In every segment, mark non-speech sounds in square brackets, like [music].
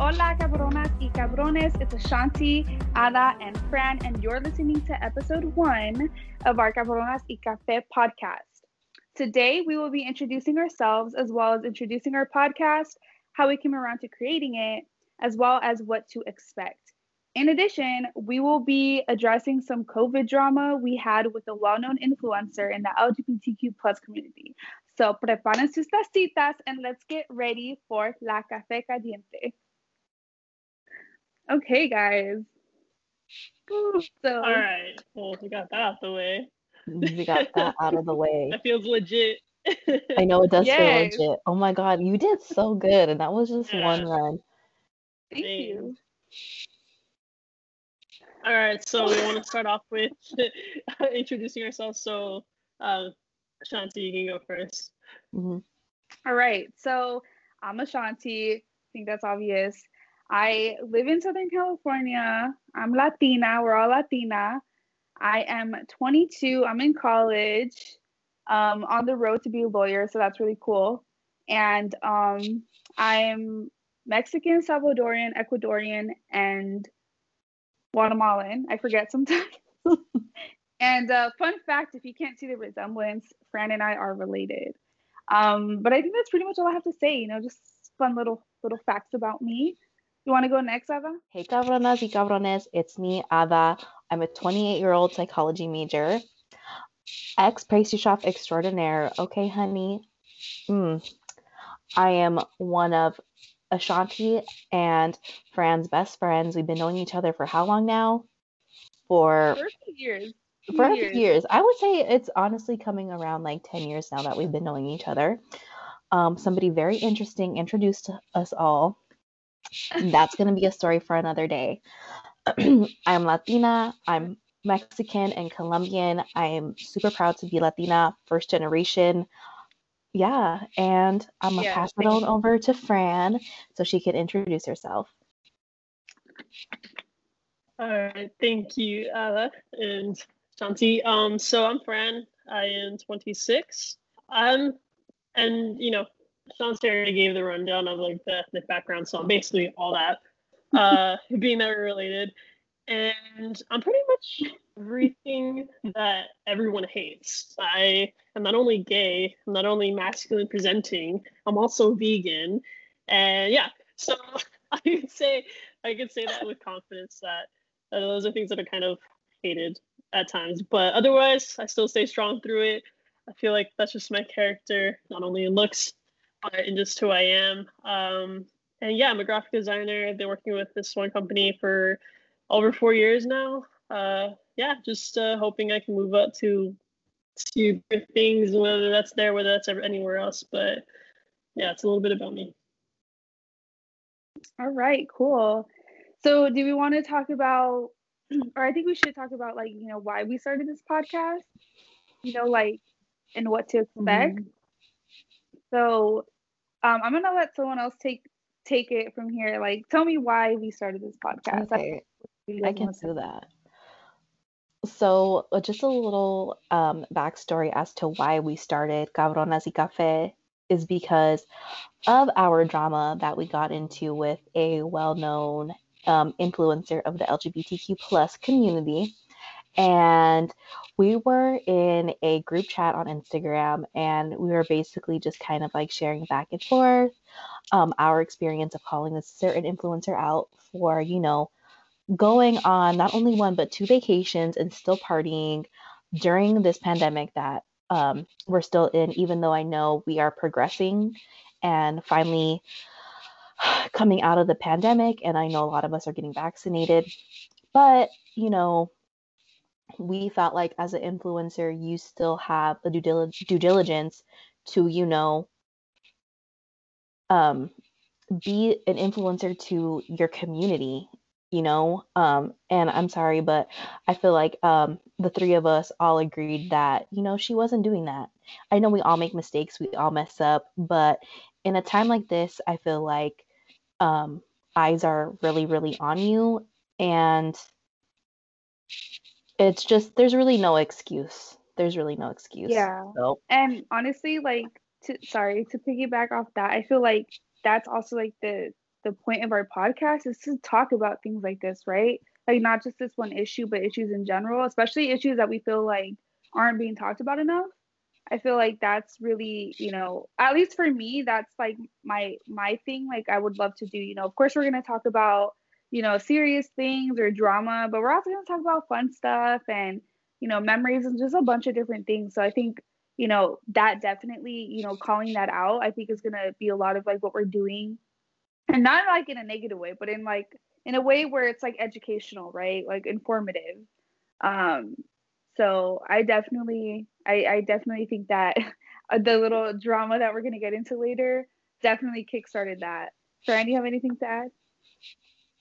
Hola, cabronas y cabrones. It's Ashanti, Ada, and Fran, and you're listening to episode one of our Cabronas y Café podcast. Today, we will be introducing ourselves as well as introducing our podcast, how we came around to creating it, as well as what to expect. In addition, we will be addressing some COVID drama we had with a well known influencer in the LGBTQ plus community. So, preparen sus tacitas and let's get ready for La Café Caliente. Okay, guys. So, all right. Well, we got that out the way. We got that out of the [laughs] way. that feels legit. I know it does yes. feel legit. Oh my god, you did so good, and that was just yeah. one run. Thank you. All right, so we want to start off with [laughs] introducing ourselves. So, uh, Shanti, you can go 1st mm-hmm. All right, so I'm Ashanti. I think that's obvious. I live in Southern California. I'm Latina. We're all Latina. I am 22. I'm in college, um, on the road to be a lawyer. So that's really cool. And um, I'm Mexican, Salvadorian, Ecuadorian, and Guatemalan. I forget sometimes. [laughs] and uh, fun fact if you can't see the resemblance, Fran and I are related. Um, but I think that's pretty much all I have to say. You know, just fun little little facts about me. You want to go next, Ada? Hey, cabronas y cabrones. It's me, Ada. I'm a 28 year old psychology major, ex pastry chef extraordinaire. Okay, honey. Mm. I am one of Ashanti and Fran's best friends. We've been knowing each other for how long now? For, years. For years. years. I would say it's honestly coming around like 10 years now that we've been knowing each other. Um, somebody very interesting introduced us all that's going to be a story for another day. [clears throat] I'm Latina. I'm Mexican and Colombian. I am super proud to be Latina, first generation. Yeah, and I'm gonna yeah, pass it on over to Fran so she can introduce herself. All right, thank you, Ada and Shanti. Um, so I'm Fran. I am 26. I'm, and you know, Sean already gave the rundown of like the, the background song, basically all that, uh, [laughs] being that related. And I'm pretty much everything that everyone hates. I am not only gay, I'm not only masculine presenting, I'm also vegan. And yeah, so [laughs] I could say I could say that with confidence that uh, those are things that are kind of hated at times. But otherwise, I still stay strong through it. I feel like that's just my character, not only in looks, and just who I am. Um, and yeah, I'm a graphic designer. I've been working with this one company for over four years now. Uh, yeah, just uh, hoping I can move up to to things, whether that's there, whether that's ever anywhere else. But yeah, it's a little bit about me. All right, cool. So, do we want to talk about, [clears throat] or I think we should talk about, like, you know, why we started this podcast, you know, like, and what to expect. Mm-hmm. So um, I'm gonna let someone else take take it from here. Like, tell me why we started this podcast. Okay. I, I can do that. So, uh, just a little um, backstory as to why we started Cabronas y Café is because of our drama that we got into with a well-known um, influencer of the LGBTQ plus community and we were in a group chat on Instagram and we were basically just kind of like sharing back and forth um, our experience of calling a certain influencer out for, you know, going on not only one but two vacations and still partying during this pandemic that um, we're still in, even though I know we are progressing and finally [sighs] coming out of the pandemic. And I know a lot of us are getting vaccinated. But, you know, we felt like as an influencer, you still have a due, dil- due diligence to, you know, um, be an influencer to your community, you know. Um, and I'm sorry, but I feel like um, the three of us all agreed that, you know, she wasn't doing that. I know we all make mistakes, we all mess up, but in a time like this, I feel like um, eyes are really, really on you. And it's just there's really no excuse. There's really no excuse. Yeah. So. And honestly, like to sorry, to piggyback off that, I feel like that's also like the the point of our podcast is to talk about things like this, right? Like not just this one issue, but issues in general, especially issues that we feel like aren't being talked about enough. I feel like that's really, you know, at least for me, that's like my my thing. Like I would love to do, you know, of course we're gonna talk about, you know, serious things or drama, but we're also gonna talk about fun stuff and, you know, memories and just a bunch of different things. So I think, you know, that definitely, you know, calling that out, I think is gonna be a lot of like what we're doing. And not like in a negative way, but in like in a way where it's like educational, right? Like informative. Um, so I definitely, I, I definitely think that [laughs] the little drama that we're gonna get into later definitely kickstarted that. Fran, do you have anything to add?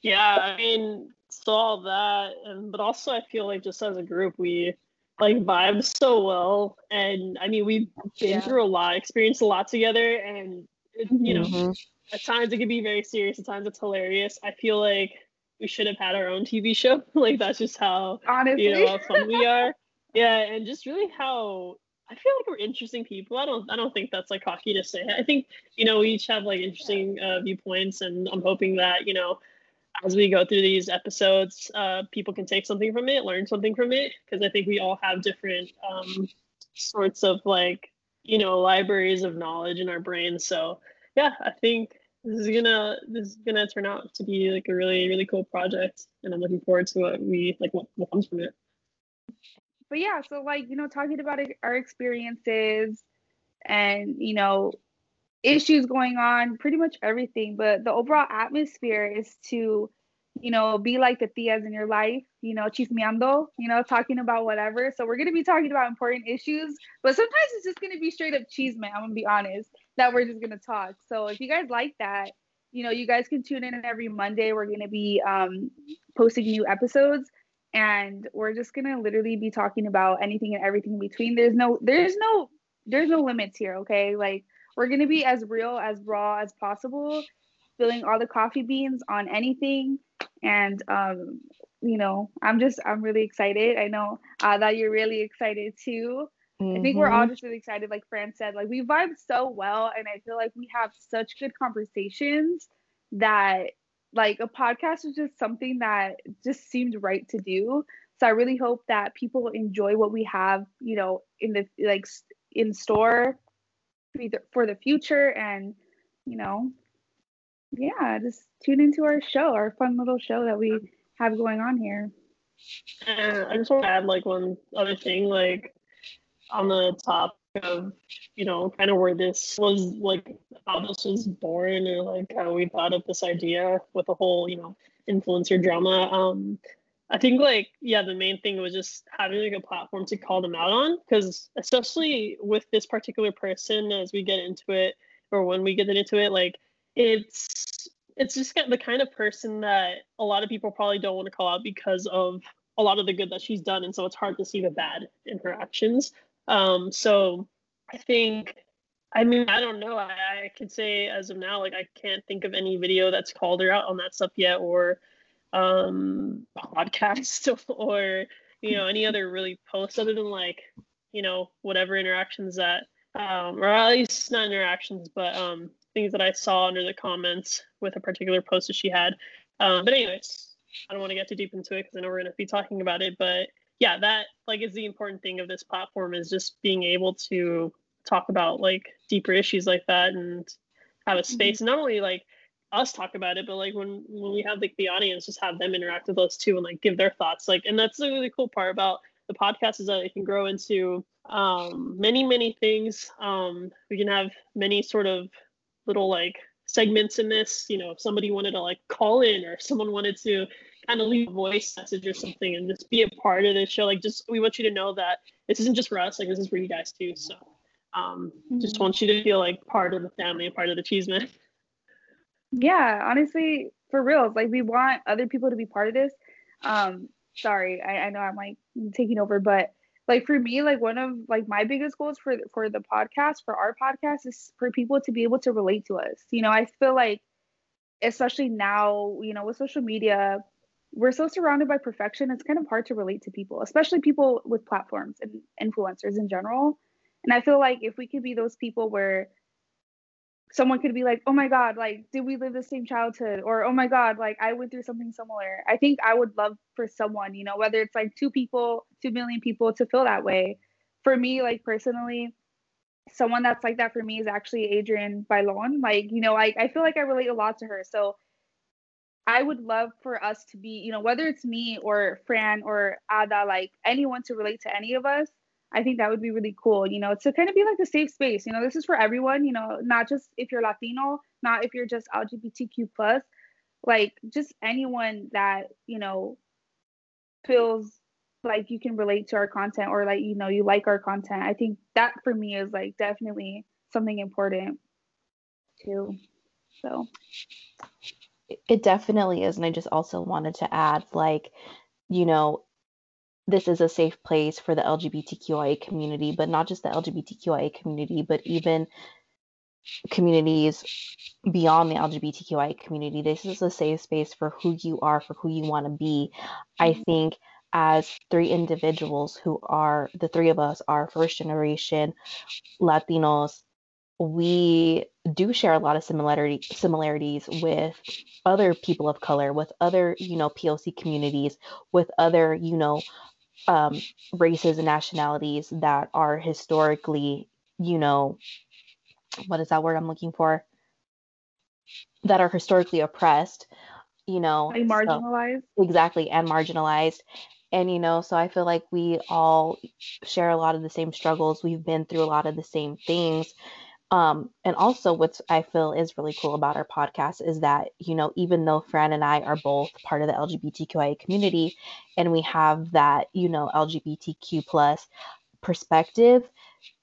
Yeah, I mean, saw that, and but also I feel like just as a group, we like vibe so well, and I mean, we've been yeah. through a lot, experienced a lot together, and it, you know, mm-hmm. at times it can be very serious, at times it's hilarious. I feel like we should have had our own TV show. [laughs] like that's just how honestly, you know, how fun we [laughs] are. Yeah, and just really how I feel like we're interesting people. I don't I don't think that's like cocky to say. I think, you know, we each have like interesting uh, viewpoints and I'm hoping that, you know, as we go through these episodes, uh, people can take something from it, learn something from it, because I think we all have different um, sorts of like, you know, libraries of knowledge in our brains. So yeah, I think this is gonna this is gonna turn out to be like a really really cool project, and I'm looking forward to what we like what, what comes from it but yeah, so like, you know, talking about our experiences and, you know, issues going on, pretty much everything. But the overall atmosphere is to, you know, be like the tias in your life, you know, chismeando, you know, talking about whatever. So we're gonna be talking about important issues, but sometimes it's just gonna be straight up chisme, I'm gonna be honest, that we're just gonna talk. So if you guys like that, you know, you guys can tune in every Monday. We're gonna be um posting new episodes and we're just gonna literally be talking about anything and everything in between. There's no there's no there's no limits here, okay? Like we're gonna be as real, as raw as possible, spilling all the coffee beans on anything. And um, you know, I'm just I'm really excited. I know uh, that you're really excited too. Mm-hmm. I think we're all mm-hmm. just really excited, like Fran said. Like we vibe so well, and I feel like we have such good conversations that like a podcast is just something that just seemed right to do so i really hope that people enjoy what we have you know in the like in store for the future and you know yeah just tune into our show our fun little show that we have going on here. And i just want to add like one other thing like on the top of you know kind of where this was like how this was born or like how we thought of this idea with the whole you know influencer drama um i think like yeah the main thing was just having like a platform to call them out on because especially with this particular person as we get into it or when we get into it like it's it's just the kind of person that a lot of people probably don't want to call out because of a lot of the good that she's done and so it's hard to see the bad in her actions um, so I think, I mean, I don't know. I, I could say as of now, like I can't think of any video that's called her out on that stuff yet, or um, podcast, [laughs] or you know, any other really posts other than like, you know, whatever interactions that, um, or at least not interactions, but um, things that I saw under the comments with a particular post that she had. Um, but anyways, I don't want to get too deep into it because I know we're going to be talking about it, but yeah, that like is the important thing of this platform is just being able to talk about like deeper issues like that and have a space. Mm-hmm. And not only like us talk about it, but like when when we have like the audience, just have them interact with us too and like give their thoughts. Like, and that's the really cool part about the podcast is that it can grow into um, many many things. Um, we can have many sort of little like segments in this. You know, if somebody wanted to like call in or someone wanted to kind of leave a voice message or something and just be a part of the show. Like, just we want you to know that this isn't just for us. Like, this is for you guys too. So, um, mm-hmm. just want you to feel like part of the family, and part of the Cheeseman. [laughs] Yeah, honestly, for real, like we want other people to be part of this. Um, sorry, I, I know I'm like taking over, but like for me, like one of like my biggest goals for for the podcast, for our podcast, is for people to be able to relate to us. You know, I feel like especially now, you know, with social media, we're so surrounded by perfection it's kind of hard to relate to people especially people with platforms and influencers in general and i feel like if we could be those people where someone could be like, oh my God, like, did we live the same childhood? Or, oh my God, like, I went through something similar. I think I would love for someone, you know, whether it's like two people, two million people to feel that way. For me, like, personally, someone that's like that for me is actually Adrienne Bailon. Like, you know, I, I feel like I relate a lot to her. So I would love for us to be, you know, whether it's me or Fran or Ada, like anyone to relate to any of us, I think that would be really cool, you know, to kind of be like a safe space. You know, this is for everyone, you know, not just if you're Latino, not if you're just LGBTQ plus, like just anyone that, you know, feels like you can relate to our content or like, you know, you like our content. I think that for me is like definitely something important too. So it definitely is. And I just also wanted to add, like, you know, this is a safe place for the LGBTQIA community, but not just the LGBTQIA community, but even communities beyond the LGBTQIA community. This is a safe space for who you are, for who you want to be. I mm-hmm. think as three individuals who are the three of us are first generation Latinos, we do share a lot of similarity similarities with other people of color, with other, you know, POC communities, with other, you know, um, races and nationalities that are historically, you know, what is that word I'm looking for? That are historically oppressed, you know, like marginalized. So, exactly, and marginalized. And, you know, so I feel like we all share a lot of the same struggles. We've been through a lot of the same things. Um, and also, what I feel is really cool about our podcast is that, you know, even though Fran and I are both part of the LGBTQIA community and we have that, you know, LGBTQ plus perspective,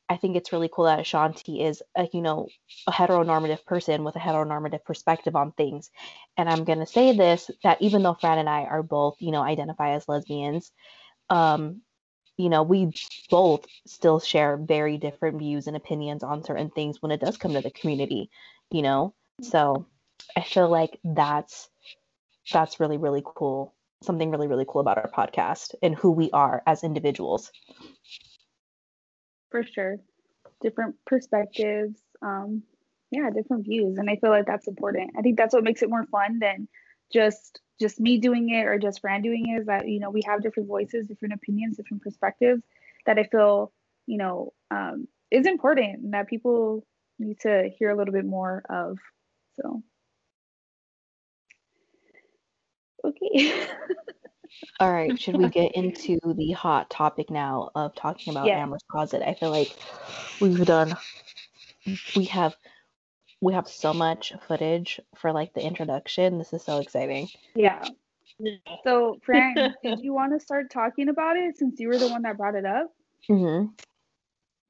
I think it's really cool that Ashanti is a, you know, a heteronormative person with a heteronormative perspective on things. And I'm going to say this that even though Fran and I are both, you know, identify as lesbians, um, you know, we both still share very different views and opinions on certain things when it does come to the community, you know? So I feel like that's that's really, really cool. Something really, really cool about our podcast and who we are as individuals. For sure. Different perspectives, um, yeah, different views. And I feel like that's important. I think that's what makes it more fun than just just me doing it or just Fran doing it is that you know we have different voices, different opinions, different perspectives that I feel you know um, is important and that people need to hear a little bit more of. So okay. [laughs] All right, should we get [laughs] into the hot topic now of talking about yeah. Amber's Closet? I feel like we've done, we have we have so much footage for like the introduction. This is so exciting. Yeah. So, Fran, [laughs] did you want to start talking about it since you were the one that brought it up? Mm-hmm.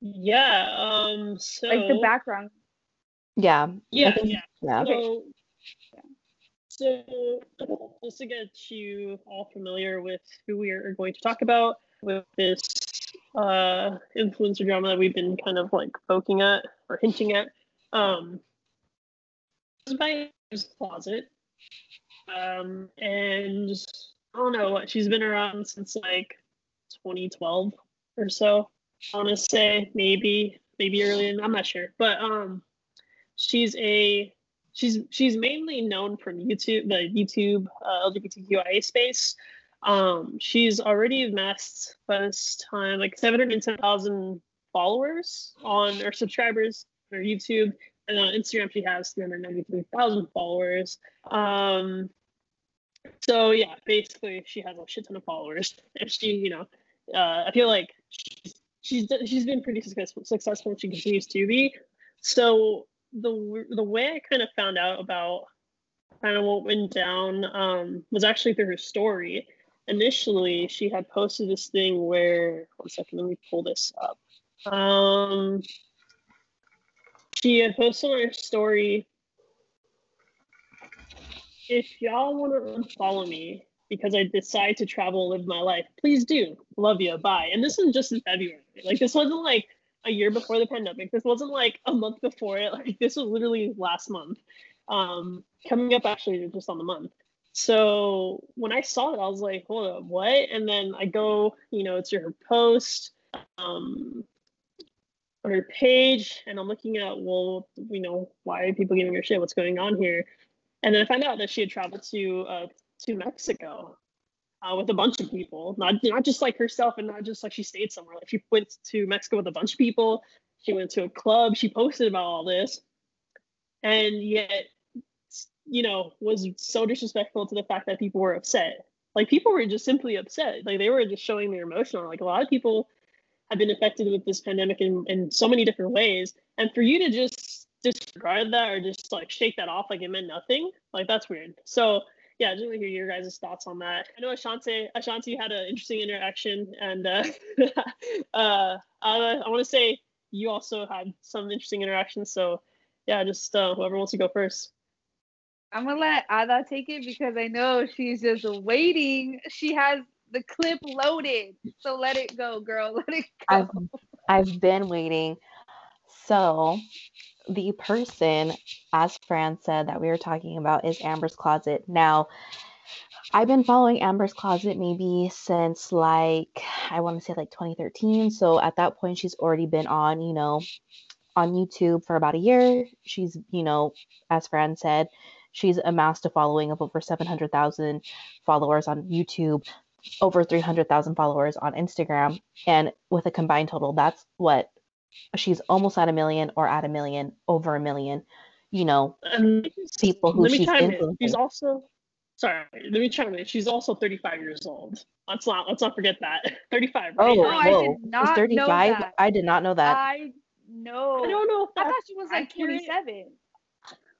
Yeah. Um. So like the background. Yeah. Yeah. Think, yeah. yeah. So, so just to get you all familiar with who we are going to talk about with this uh influencer drama that we've been kind of like poking at or hinting at. Um, by his closet. Um, and I don't know what she's been around since like 2012 or so. I want to say maybe maybe earlier. I'm not sure, but um, she's a she's she's mainly known from YouTube, the YouTube uh, LGBTQIA space. Um, she's already amassed by this time like 710,000 followers on or subscribers on her YouTube and on Instagram she has 393,000 followers. Um, so yeah, basically she has a shit ton of followers, [laughs] and she, you know, uh, I feel like she's she's she's been pretty successful successful, she continues to be. So the the way I kind of found out about kind of what went down um, was actually through her story. Initially, she had posted this thing where one second, let me pull this up. Um, she posted on her story if y'all want to unfollow me because I decide to travel live my life, please do. Love you. Bye. And this was just in February. Like this wasn't like a year before the pandemic. This wasn't like a month before it. Like this was literally last month. Um, coming up actually just on the month. So when I saw it, I was like, hold up, what? And then I go, you know, it's your post. Um, on her page, and I'm looking at well, you know, why are people giving her shit? What's going on here? And then I found out that she had traveled to uh, to Mexico uh, with a bunch of people, not not just like herself, and not just like she stayed somewhere. Like she went to Mexico with a bunch of people. She went to a club. She posted about all this, and yet, you know, was so disrespectful to the fact that people were upset. Like people were just simply upset. Like they were just showing their emotion. Like a lot of people have been affected with this pandemic in, in so many different ways, and for you to just disregard that or just like shake that off like it meant nothing, like that's weird. So yeah, I just want to hear your guys' thoughts on that. I know Ashanti, Ashanti had an interesting interaction, and uh, [laughs] uh, I, I want to say you also had some interesting interactions. So yeah, just uh, whoever wants to go first. I'm gonna let Ada take it because I know she's just waiting. She has the clip loaded, so let it go, girl. [laughs] Let it go. I've I've been waiting. So the person, as Fran said, that we were talking about is Amber's Closet. Now, I've been following Amber's Closet maybe since like, I want to say like 2013. So at that point, she's already been on, you know, on YouTube for about a year. She's, you know, as Fran said, she's amassed a following of over 700,000 followers on YouTube, over 300,000 followers on Instagram. And with a combined total, that's what she's almost at a million or at a million, over a million, you know, And people who let me she's chime in. influencing. She's also sorry. Let me chime in. She's also 35 years old. Let's not let's not forget that. [laughs] 35. Right? Oh, Oh, I whoa. did She's not know 35? that. I did not know that. I know. I don't know if I thought she was like accurate. 27.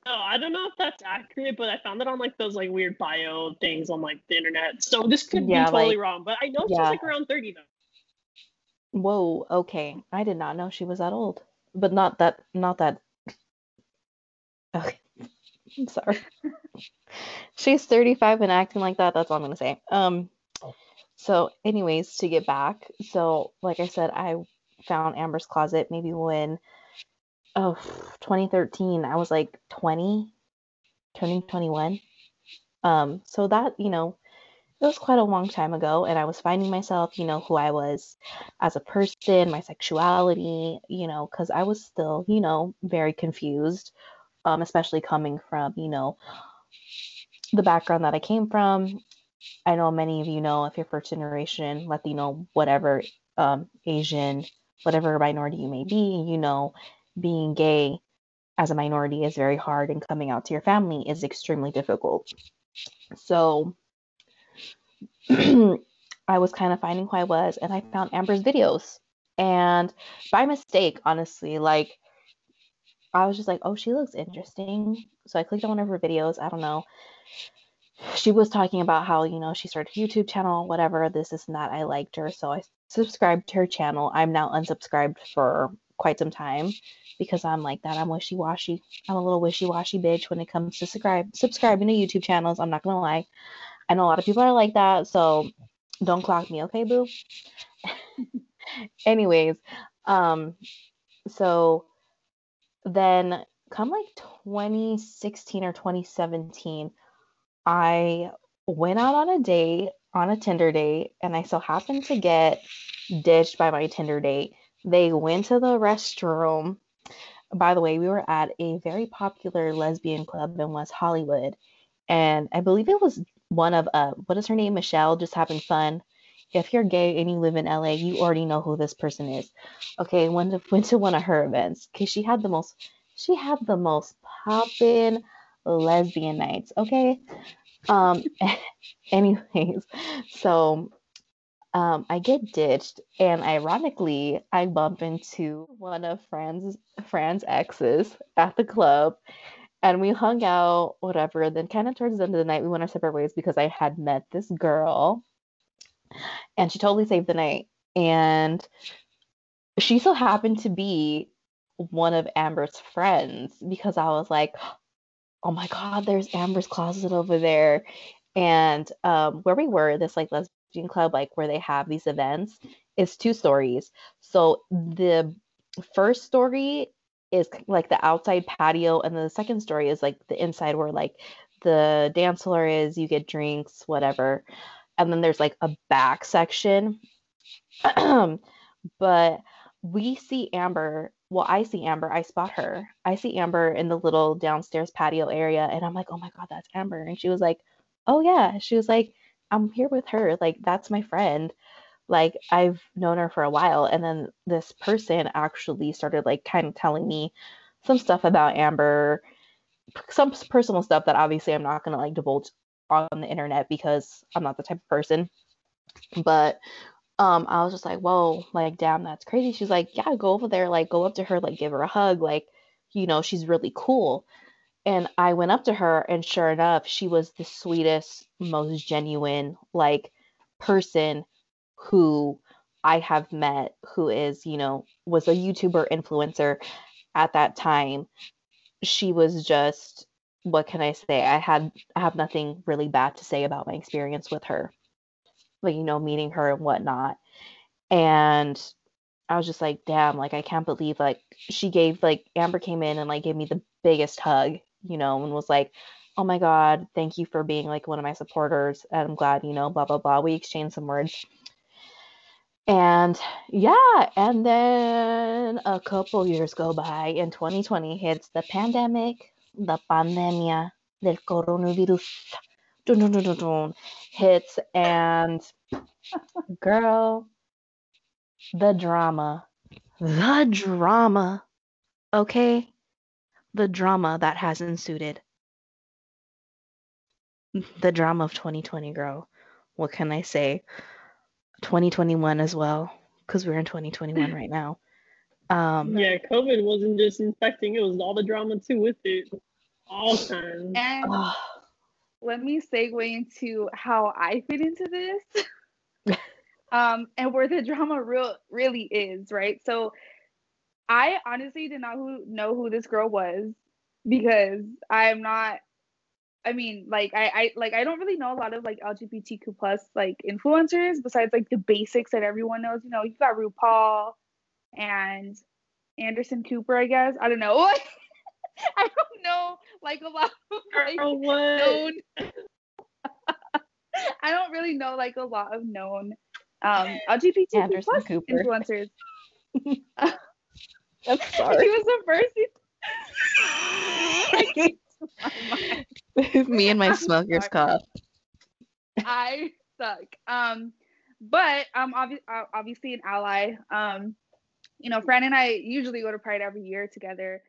No, I don't know if that's accurate, but I found it on like those like weird bio things on like the internet. So this could Yeah, be totally like- wrong, but I know she's like around 30 though. Whoa, okay. I did not know she was that old. But not that not that [laughs] Okay. I'm sorry. [laughs] She's 35 and acting like that, that's all I'm gonna say. Um so anyways, to get back, so like I said, I found Amber's closet maybe when oh 2013. I was like 20, turning 21. Um, so that, you know, it was quite a long time ago and i was finding myself you know who i was as a person my sexuality you know because i was still you know very confused um, especially coming from you know the background that i came from i know many of you know if you're first generation latino whatever um, asian whatever minority you may be you know being gay as a minority is very hard and coming out to your family is extremely difficult so [clears throat] I was kind of finding who I was, and I found Amber's videos. And by mistake, honestly, like I was just like, oh, she looks interesting. So I clicked on one of her videos. I don't know. She was talking about how, you know, she started a YouTube channel, whatever, this, is not. I liked her. So I subscribed to her channel. I'm now unsubscribed for quite some time because I'm like that. I'm wishy washy. I'm a little wishy washy bitch when it comes to subscribe subscribing to YouTube channels. I'm not gonna lie. I know a lot of people are like that, so don't clock me, okay, boo? [laughs] Anyways, um, so then come like 2016 or 2017, I went out on a date, on a Tinder date, and I so happened to get ditched by my Tinder date. They went to the restroom. By the way, we were at a very popular lesbian club in West Hollywood. And I believe it was one of uh what is her name? Michelle, just having fun. If you're gay and you live in LA, you already know who this person is. Okay, went to, [laughs] went to one of her events because she had the most she had the most poppin' lesbian nights. Okay. Um [laughs] anyways, so um, I get ditched, and ironically, I bump into one of Fran's Fran's exes at the club, and we hung out, whatever. Then, kind of towards the end of the night, we went our separate ways because I had met this girl, and she totally saved the night. And she so happened to be one of Amber's friends because I was like, "Oh my God, there's Amber's closet over there," and um, where we were, this like lesbian club like where they have these events is two stories so the first story is like the outside patio and the second story is like the inside where like the dance floor is you get drinks whatever and then there's like a back section [clears throat] but we see Amber. Well, I see Amber. I spot her. I see Amber in the little downstairs patio area, and I'm like, oh my god, that's Amber. And she was like, oh yeah. She was like, I'm here with her. Like that's my friend. Like I've known her for a while, and then this person actually started like kind of telling me some stuff about Amber, some personal stuff that obviously I'm not gonna like divulge on the internet because I'm not the type of person. But um, I was just like, whoa, like, damn, that's crazy. She's like, yeah, go over there, like, go up to her, like, give her a hug, like, you know, she's really cool. And I went up to her, and sure enough, she was the sweetest, most genuine, like, person who I have met who is, you know, was a YouTuber influencer at that time. She was just, what can I say? I had I have nothing really bad to say about my experience with her like you know meeting her and whatnot and i was just like damn like i can't believe like she gave like amber came in and like gave me the biggest hug you know and was like oh my god thank you for being like one of my supporters and i'm glad you know blah blah blah. We exchanged some words. And yeah and then a couple years go by and 2020 hits the pandemic the pandemia del coronavirus dun, dun, dun, dun, dun, hits and girl the drama. The drama okay the drama that has ensued. The drama of 2020 girl. What can i say? 2021 as well because we're in 2021 right now. Um yeah covid wasn't just infecting it was all the drama too with it. All kinds. And let me segue into how I fit into this. [laughs] um, and where the drama real really is, right? So I honestly did not who, know who this girl was because I'm not I mean, like I, I like I don't really know a lot of like LGBTQ plus like influencers besides like the basics that everyone knows. You know, you got RuPaul and Anderson Cooper, I guess. I don't know. [laughs] I don't know like a lot of like known. [laughs] I don't really know like a lot of known um LGBT plus Cooper. influencers. [laughs] I'm [laughs] sorry. He was the first. [laughs] [laughs] Me and my I'm smoker's cough. I suck. Um, but I'm obvi- uh, obviously an ally. Um, you know, Fran and I usually go to Pride every year together.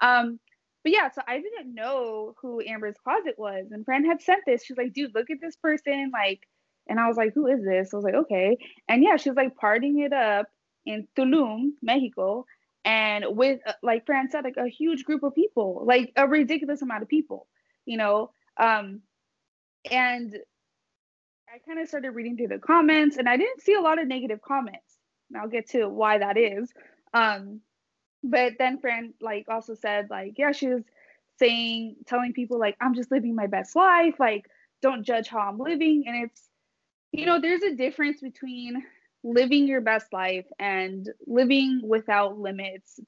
Um, but yeah, so I didn't know who Amber's closet was. And Fran had sent this. She's like, dude, look at this person. Like, and I was like, who is this? I was like, okay. And yeah, she was like partying it up in Tulum, Mexico. And with, uh, like Fran said, like a huge group of people, like a ridiculous amount of people, you know? Um, and I kind of started reading through the comments and I didn't see a lot of negative comments. And I'll get to why that is. Um, but then Fran like also said like yeah she was saying telling people like I'm just living my best life like don't judge how I'm living and it's you know there's a difference between living your best life and living without limits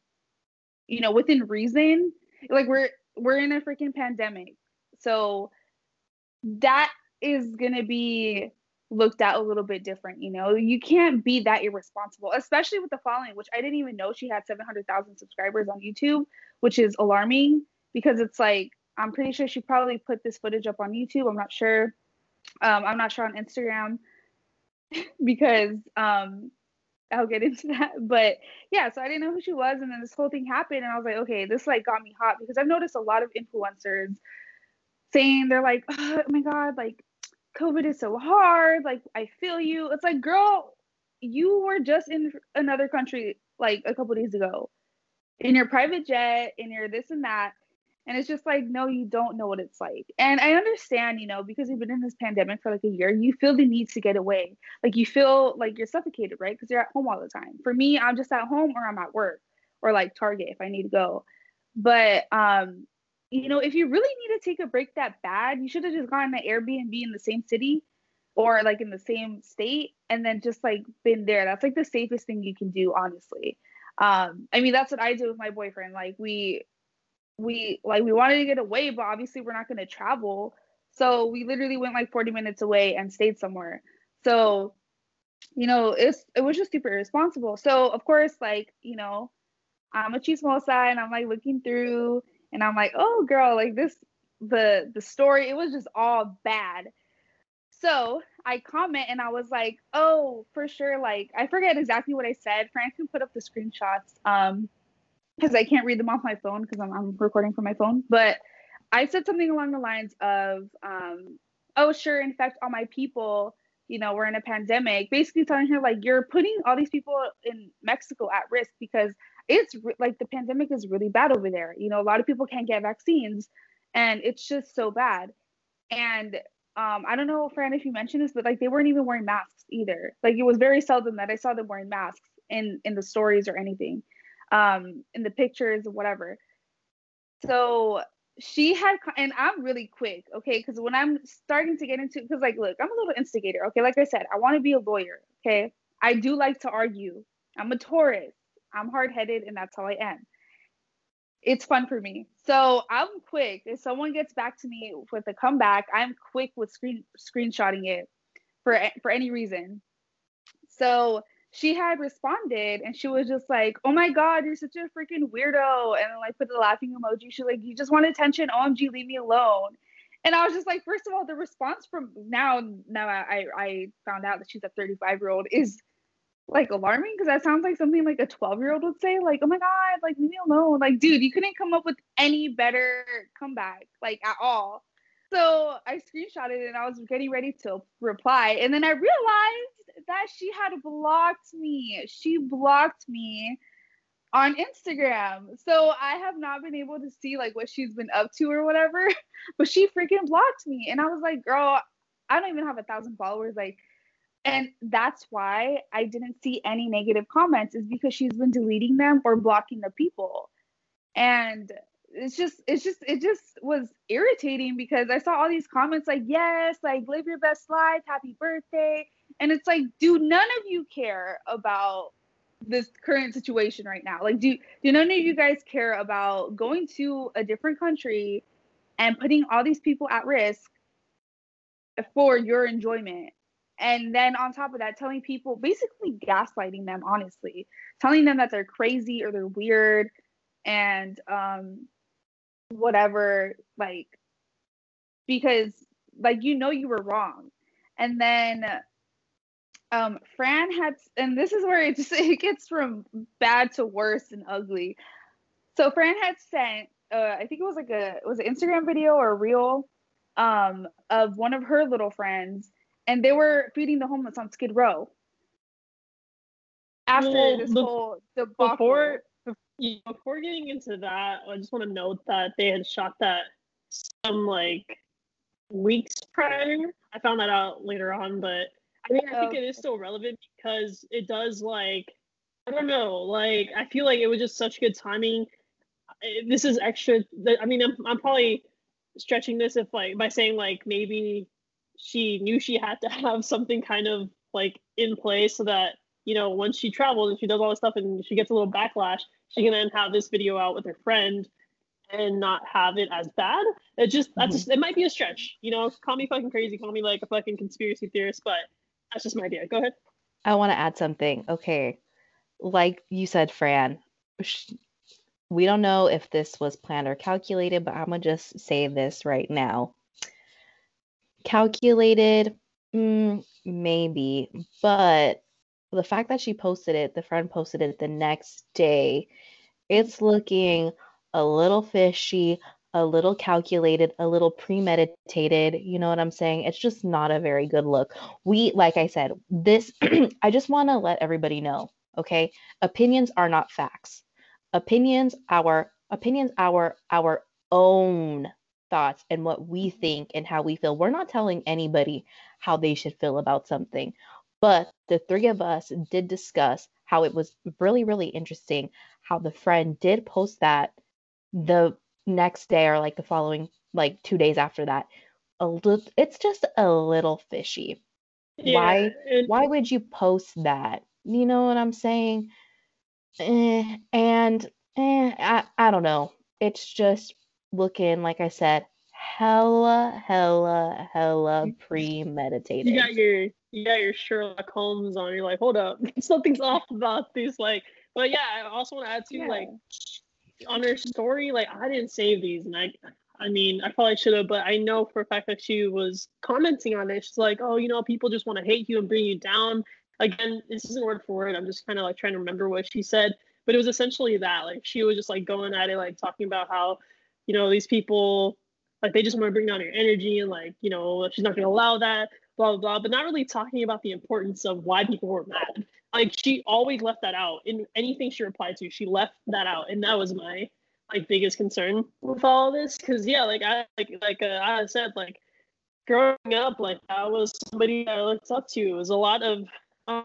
you know within reason like we're we're in a freaking pandemic so that is going to be looked at a little bit different. You know, you can't be that irresponsible, especially with the following, which I didn't even know she had 700,000 subscribers on YouTube, which is alarming because it's like, I'm pretty sure she probably put this footage up on YouTube. I'm not sure. Um, I'm not sure on Instagram [laughs] because um, I'll get into that. [laughs] But yeah, so I didn't know who she was. And then this whole thing happened. And I was like, okay, this like got me hot because I've noticed a lot of influencers saying they're like, oh my God, like COVID is so hard. Like, I feel you. It's like, girl, you were just in another country like a couple days ago in your private jet, in your this and that. And it's just like, no, you don't know what it's like. And I understand, you know, because you've been in this pandemic for like a year, you feel the need to get away. Like you feel like you're suffocated, right? Because you're at home all the time. For me, I'm just at home or I'm at work or like Target if I need to go. But um, you know, if you really need to take a break that bad, you should have just gotten an Airbnb in the same city or like in the same state and then just like been there. That's like the safest thing you can do, honestly. Um, I mean, that's what I do with my boyfriend. Like we we like we wanted to get away, but obviously we're not gonna travel. So we literally went like 40 minutes away and stayed somewhere. So you know, it's it was just super irresponsible. So of course, like, you know, I'm a chismosa and I'm like looking through and I'm like, oh girl, like this the the story, it was just all bad. So I comment and I was like, oh, for sure, like I forget exactly what I said. Fran can put up the screenshots. Um because I can't read them off my phone because I'm, I'm recording from my phone. But I said something along the lines of, um, oh, sure, in fact, all my people. You know, we're in a pandemic. Basically telling her, like, you're putting all these people in Mexico at risk because it's re- like the pandemic is really bad over there. You know, a lot of people can't get vaccines and it's just so bad. And um, I don't know, Fran, if you mentioned this, but like they weren't even wearing masks either. Like it was very seldom that I saw them wearing masks in in the stories or anything um, in the pictures or whatever. So she had, and I'm really quick, okay? Because when I'm starting to get into, because like, look, I'm a little instigator, okay? Like I said, I want to be a lawyer, okay? I do like to argue. I'm a Taurus. I'm hard headed, and that's how I am. It's fun for me. So I'm quick. If someone gets back to me with a comeback, I'm quick with screen screenshotting it for for any reason. So she had responded and she was just like, Oh my God, you're such a freaking weirdo. And like put the laughing emoji. She's like, You just want attention. OMG, leave me alone. And I was just like, first of all, the response from now, now I, I found out that she's a 35 year old is like alarming because that sounds like something like a 12 year old would say, like, oh my God, like leave me alone. Like, dude, you couldn't come up with any better comeback, like at all. So I screenshotted it and I was getting ready to reply. And then I realized that she had blocked me. She blocked me on Instagram. So I have not been able to see like what she's been up to or whatever. [laughs] But she freaking blocked me. And I was like, girl, I don't even have a thousand followers. Like, and that's why I didn't see any negative comments, is because she's been deleting them or blocking the people. And it's just it's just it just was irritating because I saw all these comments like yes like live your best life happy birthday and it's like do none of you care about this current situation right now? Like do do none of you guys care about going to a different country and putting all these people at risk for your enjoyment? And then on top of that telling people basically gaslighting them honestly. Telling them that they're crazy or they're weird and um whatever like because like you know you were wrong. And then um fran had and this is where it just [laughs] it gets from bad to worse and ugly so fran had sent uh i think it was like a it was an instagram video or a reel um of one of her little friends and they were feeding the homeless on skid row after well, this the, whole debacle. before before getting into that, I just want to note that they had shot that some like weeks prior. I found that out later on, but I mean, I think it is still relevant because it does like I don't know, like I feel like it was just such good timing. This is extra. I mean, I'm I'm probably stretching this if like by saying like maybe she knew she had to [laughs] have something kind of like in place so that you know once she travels and she does all this stuff and she gets a little backlash she can then have this video out with her friend and not have it as bad. It just that's mm-hmm. it might be a stretch, you know. Call me fucking crazy, call me like a fucking conspiracy theorist, but that's just my idea. Go ahead. I want to add something. Okay, like you said, Fran, we don't know if this was planned or calculated, but I'm gonna just say this right now. Calculated, mm, maybe, but the fact that she posted it, the friend posted it the next day, it's looking a little fishy, a little calculated, a little premeditated. You know what I'm saying? It's just not a very good look. We, like I said, this, [clears throat] I just want to let everybody know, okay? Opinions are not facts. Opinions, our opinions, our our own thoughts and what we think and how we feel. We're not telling anybody how they should feel about something. But the three of us did discuss how it was really, really interesting how the friend did post that the next day or like the following, like two days after that. A little, it's just a little fishy. Yeah, why? And- why would you post that? You know what I'm saying? Eh, and eh, I, I don't know. It's just looking, like I said, hella, hella, hella premeditated. You got your you got your Sherlock Holmes on. You're like, hold up, [laughs] something's off about this. Like, but yeah, I also want to add to yeah. like on her story. Like, I didn't save these, and I, I mean, I probably should have, but I know for a fact that she was commenting on it. She's like, oh, you know, people just want to hate you and bring you down. Again, this isn't word for word. I'm just kind of like trying to remember what she said, but it was essentially that. Like, she was just like going at it, like talking about how, you know, these people like they just want to bring down your energy and like you know she's not going to allow that blah, blah, blah, but not really talking about the importance of why people were mad. Like she always left that out in anything she replied to. She left that out, and that was my like biggest concern with all this. Because yeah, like I like like uh, I said, like growing up, like I was somebody that I looked up to. It was a lot of um,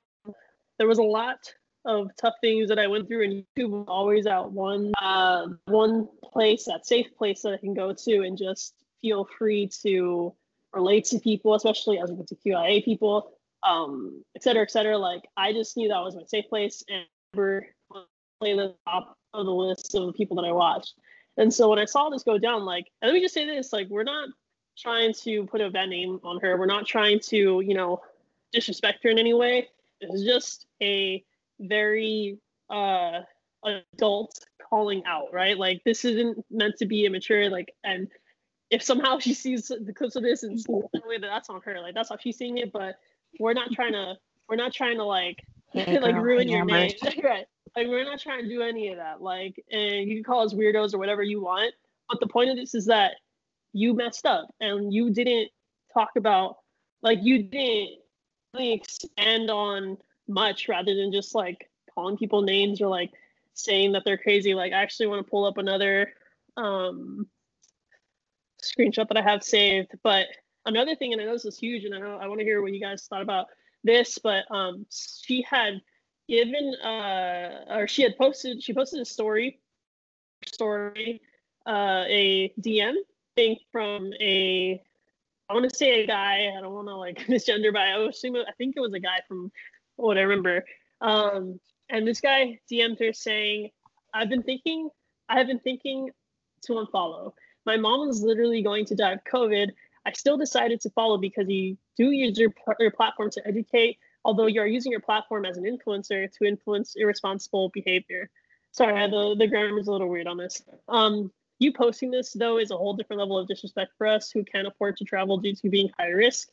there was a lot of tough things that I went through, and YouTube was always at one uh, one place, that safe place that I can go to, and just feel free to relate to people, especially LGBTQIA people, um, et cetera, et cetera. Like I just knew that was my safe place and never play the top of the list of people that I watched. And so when I saw this go down, like, and let me just say this, like, we're not trying to put a bad name on her. We're not trying to, you know, disrespect her in any way. It's just a very uh adult calling out, right? Like this isn't meant to be immature, like and if somehow she sees the clips of this and the way that that's on her, like that's how she's seeing it. But we're not trying to we're not trying to like [laughs] like ruin your name. [laughs] right. Like we're not trying to do any of that. Like and you can call us weirdos or whatever you want. But the point of this is that you messed up and you didn't talk about like you didn't really expand on much rather than just like calling people names or like saying that they're crazy. Like I actually want to pull up another um screenshot that I have saved. But another thing, and I know this is huge, and I know I want to hear what you guys thought about this, but um, she had given uh, or she had posted, she posted a story, story, uh, a DM thing from a, I want to say a guy. I don't want to like [laughs] misgender, but I assume I think it was a guy from what I remember. Um, and this guy DM'd her saying, "I've been thinking, I have been thinking to unfollow." My mom was literally going to die of COVID. I still decided to follow because you do use your, your platform to educate, although you're using your platform as an influencer to influence irresponsible behavior. Sorry, the, the grammar is a little weird on this. Um, you posting this, though, is a whole different level of disrespect for us who can't afford to travel due to being high risk.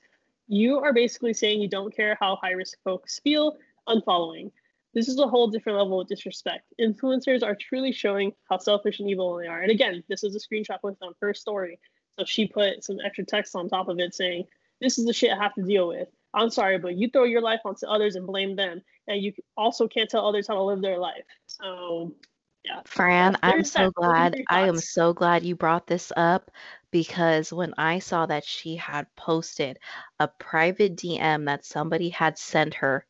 You are basically saying you don't care how high risk folks feel, unfollowing. This is a whole different level of disrespect. Influencers are truly showing how selfish and evil they are. And again, this is a screenshot with on her story. So she put some extra text on top of it saying, This is the shit I have to deal with. I'm sorry, but you throw your life onto others and blame them. And you also can't tell others how to live their life. So yeah. Fran, I'm so glad. I am so glad you brought this up because when I saw that she had posted a private DM that somebody had sent her,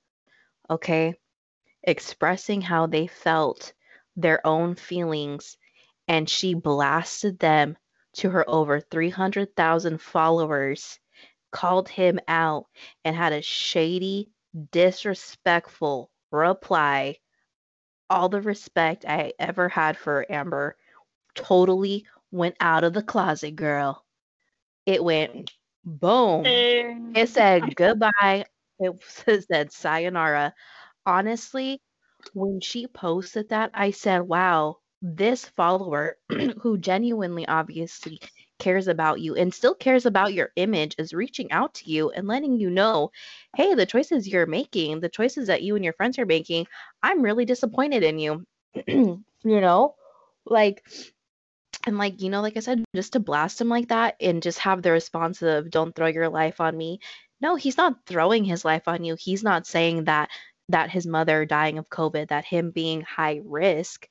okay, expressing how they felt, their own feelings, and she blasted them to her over 300,000 followers, called him out, and had a shady, disrespectful reply. All the respect I ever had for Amber totally went out of the closet, girl. It went boom. It said goodbye. It [laughs] said sayonara honestly, when she posted that, I said, wow, this follower [clears throat] who genuinely obviously cares about you and still cares about your image is reaching out to you and letting you know, hey, the choices you're making, the choices that you and your friends are making, I'm really disappointed in you. [clears throat] you know, like, and like, you know, like I said, just to blast him like that and just have the response of, don't throw your life on me. No, he's not throwing his life on you. He's not saying that that his mother dying of COVID, that him being high risk.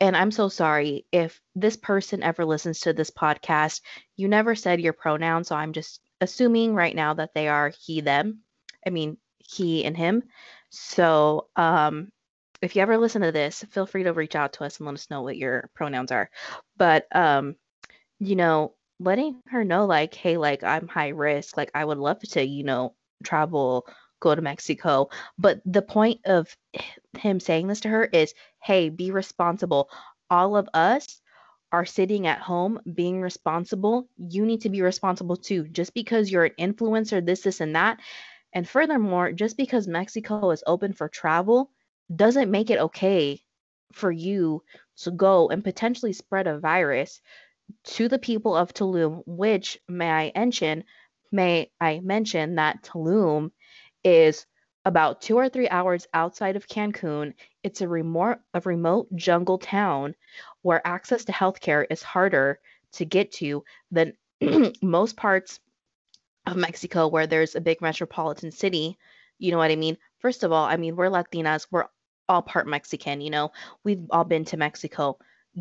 And I'm so sorry if this person ever listens to this podcast. You never said your pronoun, so I'm just assuming right now that they are he, them. I mean, he and him. So, um, if you ever listen to this, feel free to reach out to us and let us know what your pronouns are. But, um, you know, letting her know, like, hey, like, I'm high risk. Like, I would love to, you know, travel go to Mexico. But the point of him saying this to her is, hey, be responsible. All of us are sitting at home being responsible, you need to be responsible too. Just because you're an influencer, this, this, and that. And furthermore, just because Mexico is open for travel doesn't make it okay for you to go and potentially spread a virus to the people of Tulum, which may I mention, may I mention that Tulum is about two or three hours outside of Cancun. It's a remote a remote jungle town where access to healthcare is harder to get to than [clears throat] most parts of Mexico where there's a big metropolitan city. You know what I mean? First of all, I mean we're Latinas, we're all part Mexican, you know. We've all been to Mexico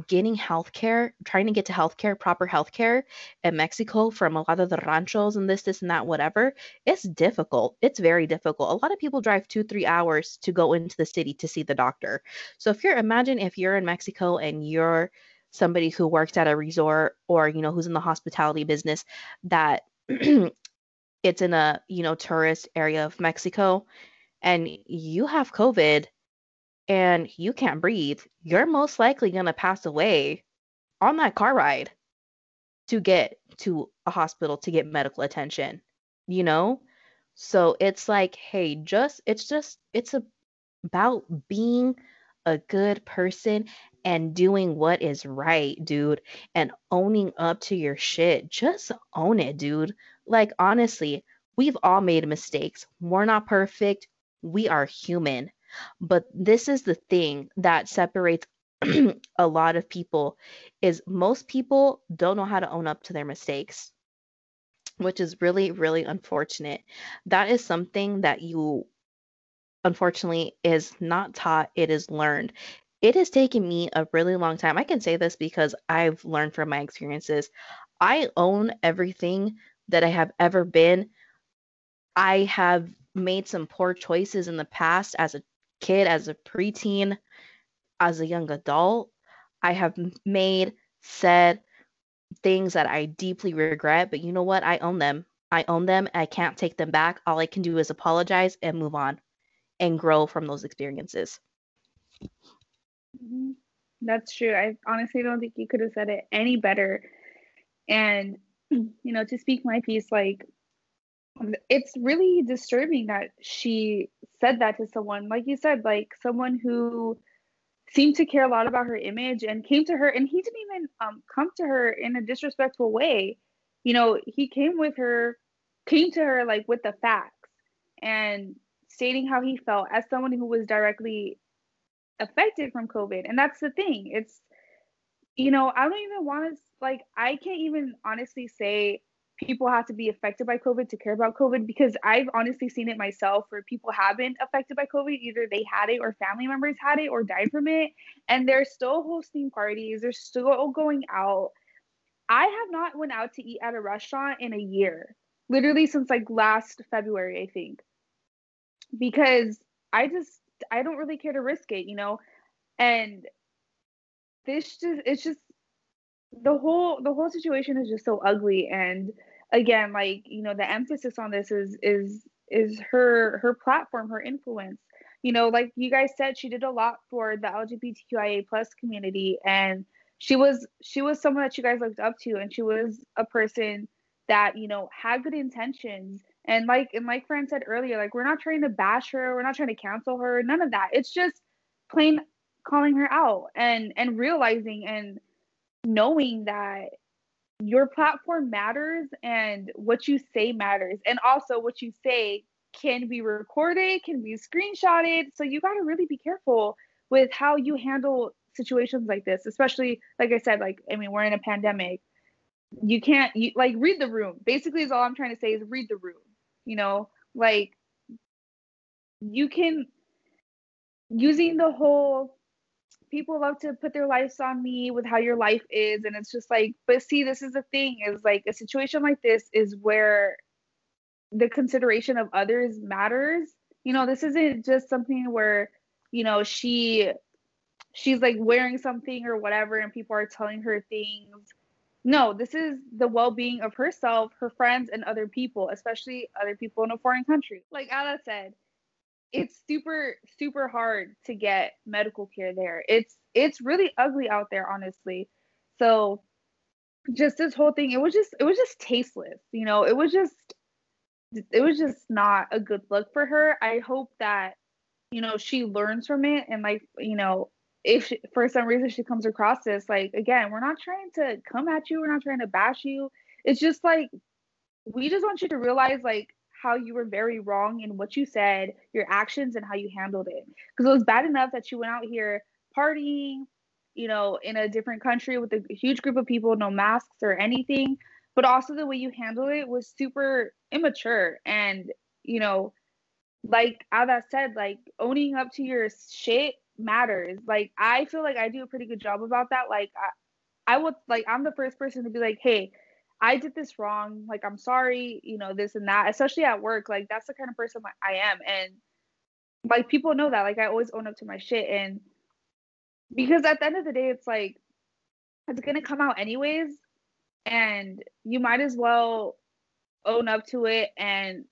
getting healthcare, trying to get to healthcare, proper healthcare in Mexico from a lot of the ranchos and this, this, and that, whatever, it's difficult. It's very difficult. A lot of people drive two, three hours to go into the city to see the doctor. So if you're, imagine if you're in Mexico and you're somebody who works at a resort or, you know, who's in the hospitality business that [clears throat] it's in a, you know, tourist area of Mexico and you have COVID and you can't breathe, you're most likely going to pass away on that car ride to get to a hospital to get medical attention, you know? So it's like, hey, just, it's just, it's a, about being a good person and doing what is right, dude, and owning up to your shit. Just own it, dude. Like, honestly, we've all made mistakes. We're not perfect. We are human. But this is the thing that separates [clears throat] a lot of people is most people don't know how to own up to their mistakes which is really really unfortunate. That is something that you unfortunately is not taught it is learned. It has taken me a really long time. I can say this because i've learned from my experiences. I own everything that i have ever been. I have made some poor choices in the past as a kid, as a preteen, as a young adult, I have made, said things that I deeply regret, but you know what? I own them. I own them. I can't take them back. All I can do is apologize and move on and grow from those experiences. Mm-hmm. That's true. I honestly don't think you could have said it any better. And, [clears throat] you know, to speak my piece, like, it's really disturbing that she said that to someone. Like you said like someone who seemed to care a lot about her image and came to her and he didn't even um, come to her in a disrespectful way. You know he came with her came to her like with the facts and stating how he felt as someone who was directly affected from covid. And that's the thing. It's you know i don't even want to like i can't even honestly say people have to be affected by COVID to care about COVID because I've honestly seen it myself where people have been affected by COVID. Either they had it or family members had it or died from it. And they're still hosting parties, they're still going out. I have not went out to eat at a restaurant in a year, literally since like last February, I think. Because I just I don't really care to risk it, you know? And this just it's just the whole the whole situation is just so ugly. And again like you know the emphasis on this is is is her her platform her influence. You know like you guys said she did a lot for the lgbtqia plus community. And she was she was someone that you guys looked up to. And she was a person that you know had good intentions. And like and like Fran said earlier like we're not trying to bash her. We're not trying to cancel her. None of that. It's just plain calling her out and and realizing and knowing that your platform matters and what you say matters. And also what you say can be recorded can be screenshotted. So you got to really be careful with how you handle situations like this especially like i said like i mean we're in a pandemic. You can't you like read the room. Basically is all i'm trying to say is read the room you know? Like you can using the whole people love to put their lives on me with how your life is and it's just like but see this is the thing is like a situation like this is where the consideration of others matters. You know this isn't just something where you know she she's like wearing something or whatever and people are telling her things. No this is the well-being of herself her friends and other people especially other people in a foreign country. Like Ala said it's super super hard to get medical care there. It's it's really ugly out there honestly. So just this whole thing, it was just it was just tasteless. You know, it was just it was just not a good look for her. I hope that you know she learns from it and like you know if she, for some reason she comes across this like again we're not trying to come at you we're not trying to bash you it's just like we just want you to realize like how you were very wrong in what you said your actions and how you handled it because it was bad enough that you went out here partying you know in a different country with a huge group of people no masks or anything but also the way you handled it was super immature and you know like Ada said like owning up to your shit matters. Like I feel like I do a pretty good job about that. Like I, I would like I'm the first person to be like, hey, I did this wrong. Like I'm sorry, you know, this and that. Especially at work, like that's the kind of person like, I am, and like people know that. Like I always own up to my shit, and because at the end of the day, it's like it's gonna come out anyways, and you might as well own up to it and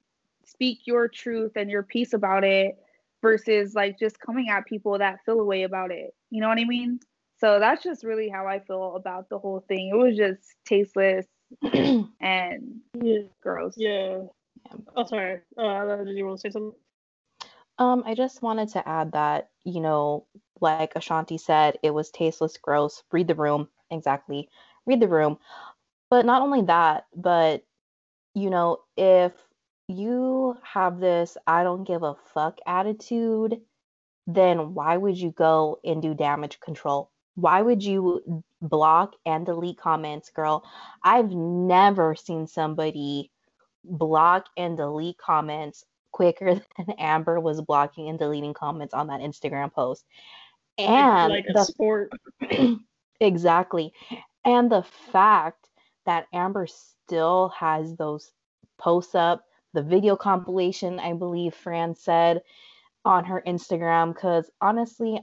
speak your truth and your piece about it versus like just coming at people that feel a way about it. You know what I mean? So that's just really how I feel about the whole thing. It was just tasteless [clears throat] and yeah. gross. Yeah. Oh, sorry. Uh, did you want to say something? Um, I just wanted to add that, you know, like Ashanti said, it was tasteless, gross. Read the room. Exactly. Read the room. But not only that, but, you know, if you have this I don't give a fuck attitude, then why would you go and do damage control? Why would you block and delete comments, girl? I've never seen somebody block and delete comments quicker [laughs] than Amber was blocking and deleting comments on that Instagram post. And like, the sport. [clears throat] exactly. And the fact that Amber still has those posts up the video compilation, I believe Fran said on her Instagram. Because honestly,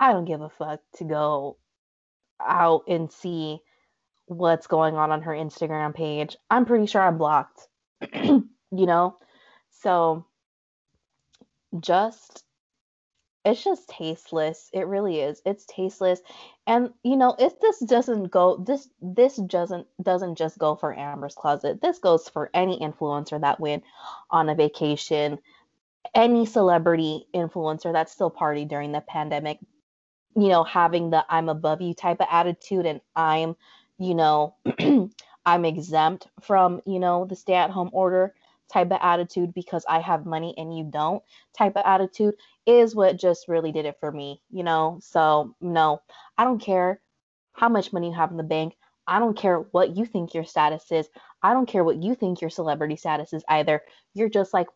I don't give a fuck to go out and see what's going on on her Instagram page. I'm pretty sure I'm blocked, [clears throat] you know? So just it's just tasteless. It really is. It's tasteless. And you know if this doesn't go this this doesn't doesn't just go for amber's closet. This goes for any influencer that went on a vacation any celebrity influencer that still party during the pandemic you know having the i'm above you type of attitude and i'm you know [clears throat] i'm exempt from you know the stay at home order type of attitude because I have money and you don't type of attitude is what just really did it for me, you know? So, no, I don't care how much money you have in the bank. I don't care what you think your status is. I don't care what you think your celebrity status is either. You're just like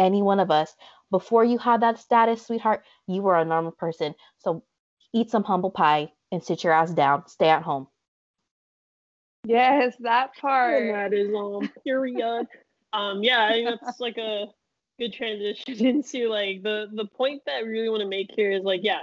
any one of us. Before you had that status, sweetheart, you were a normal person. So eat some humble pie and sit your ass down. Stay at home. Yes, that part. And [laughs] that is um period. um yeah, I think that's like a good transition [laughs] into like the the point that I really want to make here is like yeah,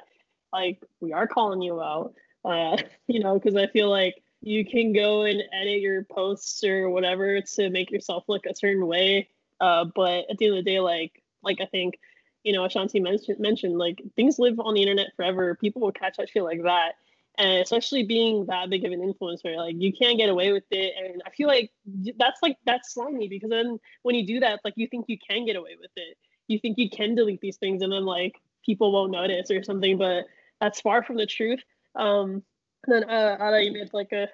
like we are calling you out. Uh, [laughs] you know, because I feel like you can go and edit your posts or whatever to make yourself look a certain way. Uh, but at the end of the day, like like I think, you know, Ashanti mentioned mentioned like things live on the internet forever. People will catch that shit like that. And especially being that big of an influencer like you can't get away with it. And i feel like that's like that's slimy because then when you do that like you think you can get away with it. You think you can delete these things and then like people won't notice or something but that's far from the truth. Um then uh Ada, you made like a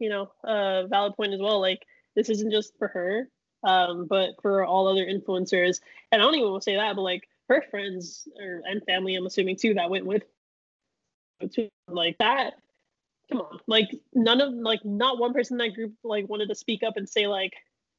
you know a valid point as well. Like this isn't just for her um but for all other influencers and i don't even want to say that but like her friends or and family i'm assuming too that went with to like that come on like none of like not one person in that group like wanted to speak up and say like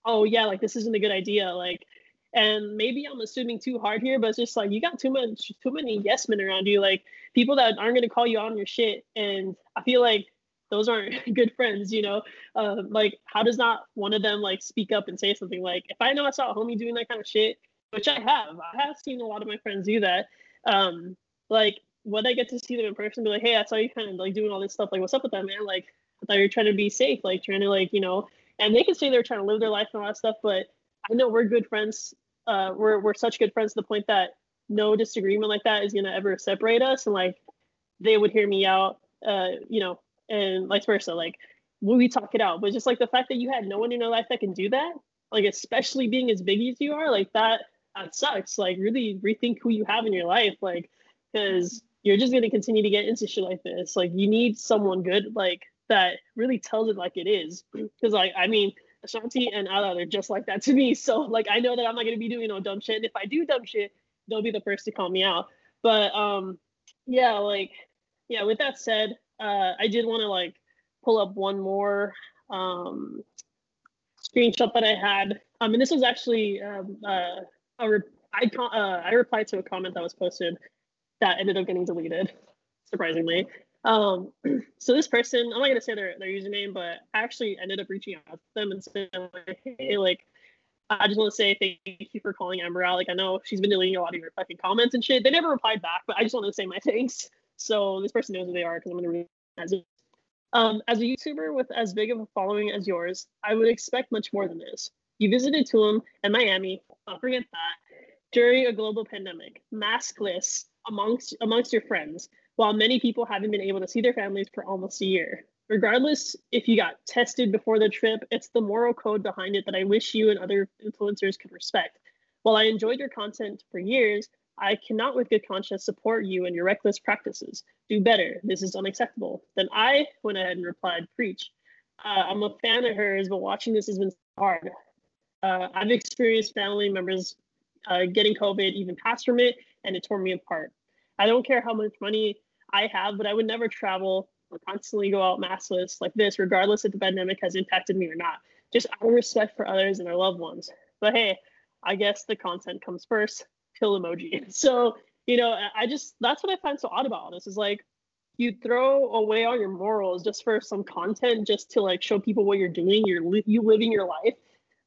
oh yeah like this isn't a good idea like and maybe i'm assuming too hard here but it's just like you got too much too many yes men around you like people that aren't to call you on your shit and i feel like those aren't [laughs] good friends you know uh, like how does not one of them like speak up and say something like if i know i saw a homie doing that kind of shit which i have i have seen a lot of my friends do that um like when I get to see them in person, be like, hey, I saw you kind of like doing all this stuff. Like, what's up with that, man? Like, I thought you were trying to be safe, like trying to like, you know, and they can say they're trying to live their life and all that stuff, but I know we're good friends. Uh, we're we're such good friends to the point that no disagreement like that is gonna ever separate us. And like, they would hear me out uh, you know, and vice versa. Like we talk it out, but just like the fact that you had no one in your life that can do that, like especially being as big as you are, like that that sucks. Like really rethink who you have in your life, like because you're just gonna continue to get into shit like this. Like you need someone good, like that really tells it like it is. [clears throat] Because like I mean, Ashanti and Ala are just like that to me. [laughs] So like I know that I'm not gonna be doing no dumb shit. And if I do dumb shit, they'll be the first to call me out. But um, yeah, like yeah. With that said, uh, I did want to like pull up one more um screenshot that I had. Um, and this was actually um, uh, a re- I, uh, I replied to a comment that was posted that ended up getting deleted, surprisingly. Um, [clears throat] so this person, I'm not gonna say their, their username, but I actually ended up reaching out to them and saying like, hey, like, I just want to say thank you for calling Amber out. Like, I know she's been deleting a lot of your fucking comments and shit. They never replied back, but I just wanted to say my [laughs] thanks. So this person knows who they are because I'm gonna read as um, as a YouTuber with as big of a following as yours, I would expect much more than this. You visited Tulum and Miami, don't forget that, during a global pandemic, maskless amongst amongst your friends, while many people haven't been able to see their families for almost a year. Regardless if you got tested before the trip, it's the moral code behind it that I wish you and other influencers could respect. While I enjoyed your content for years, I cannot with good conscience support you and your reckless practices. Do better. This is unacceptable. Then I went ahead and replied, Preach. Uh, I'm a fan of hers, but watching this has been hard. Uh, I've experienced family members uh, getting COVID, even passed from it, and it tore me apart. I don't care how much money I have, but I would never travel or constantly go out maskless like this, regardless if the pandemic has impacted me or not. Just out of respect for others and their loved ones. But hey, I guess the content comes first. Kill emoji. [laughs] So you know, I just that's what I find so odd about all this is like you throw away all your morals just for some content, just to like show people what you're doing. You're li- you living your life.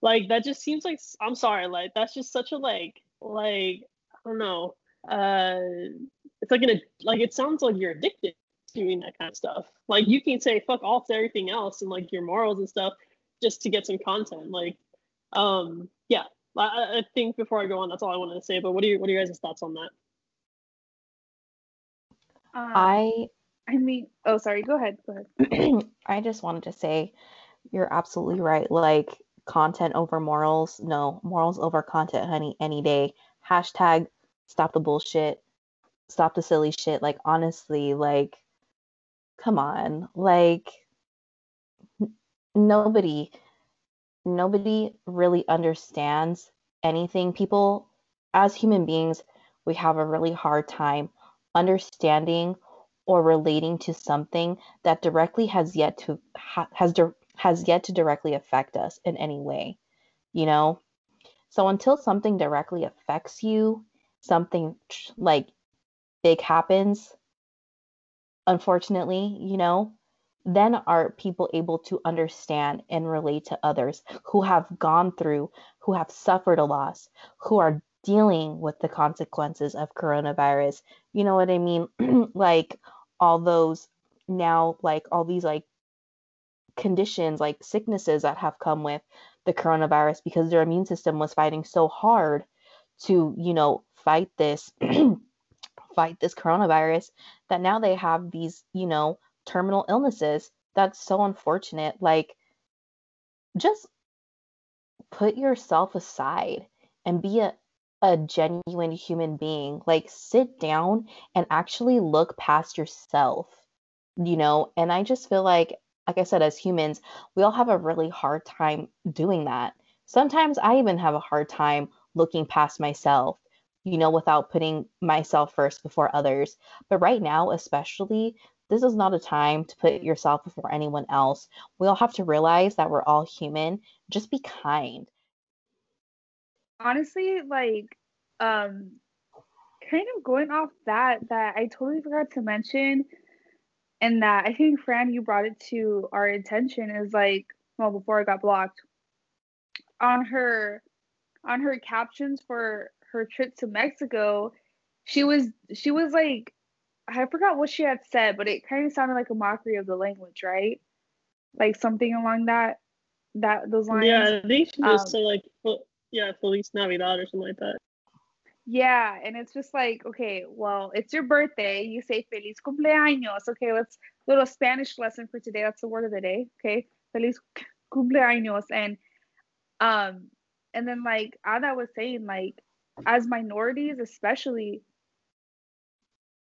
Like that just seems like I'm sorry, like that's just such a like like I don't know. Uh it's like an like it sounds like you're addicted to doing that kind of stuff. Like you can say fuck off to everything else and like your morals and stuff just to get some content. Like, um, yeah. I, I think before I go on, that's all I wanted to say. But what are you what are your guys' thoughts on that? Um, I I mean, oh, sorry. Go ahead. Go ahead. [clears throat] I just wanted to say you're absolutely right. Like content over morals. No, morals over content, honey, any day. Hashtag stop the bullshit. Stop the silly shit. Like honestly, like come on. Like n- nobody nobody really understands anything. People as human beings, we have a really hard time understanding or relating to something that directly has yet to ha- has di- has yet to directly affect us in any way you know so until something directly affects you something like big happens unfortunately you know then are people able to understand and relate to others who have gone through who have suffered a loss who are dealing with the consequences of coronavirus. You know what i mean? [clears throat] Like all those now like all these like conditions like sicknesses that have come with the coronavirus because their immune system was fighting so hard to you know fight this [clears throat] fight this coronavirus that now they have these you know terminal illnesses that's so unfortunate. Like just put yourself aside and be a, a genuine human being. Like sit down and actually look past yourself you know? And i just feel like like i said as humans we all have a really hard time doing that. Sometimes i even have a hard time looking past myself you know without putting myself first before others. But right now especially this is not a time to put yourself before anyone else. We all have to realize that we're all human. Just be kind. Honestly like um kind of going off that that i totally forgot to mention and that i think fran you brought it to our attention is like well before i got blocked on her on her captions for her trip to mexico she was she was like i forgot what she had said but it kind of sounded like a mockery of the language right like something along that that those lines Yeah, I think she just Um, say like, fel- yeah, Feliz Navidad or something like that. Yeah, and it's just like, okay, well, it's your birthday. You say feliz cumpleaños. Okay, let's little Spanish lesson for today. That's the word of the day. Okay, feliz cumpleaños. And um, and then like Ada was saying, like as minorities, especially,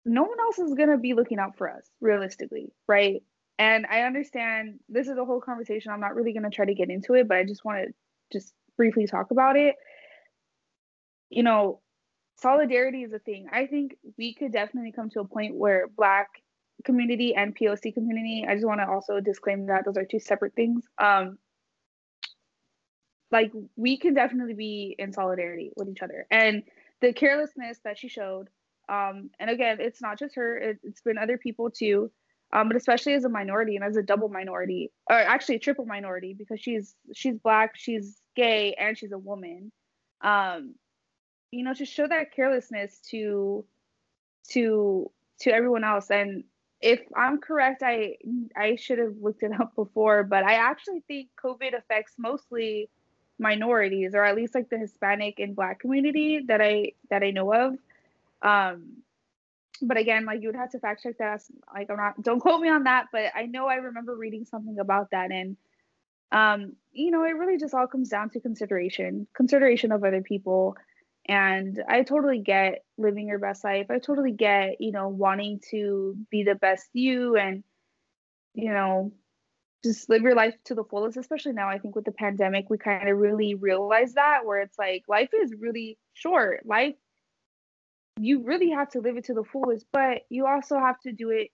no one else is gonna be looking out for us, realistically, right? And I understand this is a whole conversation. I'm not really gonna try to get into it, but I just want to just briefly talk about it. You know, solidarity is a thing. I think we could definitely come to a point where Black community and POC community. I just want to also disclaim that those are two separate things. Um, like we can definitely be in solidarity with each other, and the carelessness that she showed. Um, and again, it's not just her; it, has been other people too. Um, but especially as a minority and as a double minority, or actually a triple minority, because she's she's black, she's gay, and she's a woman. Um, you know to show that carelessness to to to everyone else and if i'm correct i i should have looked it up before but i actually think covid affects mostly minorities or at least like the hispanic and black community that i that i know of um but again like you would have to fact check that like i'm not don't quote me on that but i know i remember reading something about that and um you know it really just all comes down to consideration consideration of other people and I totally get living your best life. I totally get, you know, wanting to be the best you and, you know, just live your life to the fullest, especially now. I think with the pandemic, we kind of really realize that where it's like life is really short. Life, you really have to live it to the fullest, but you also have to do it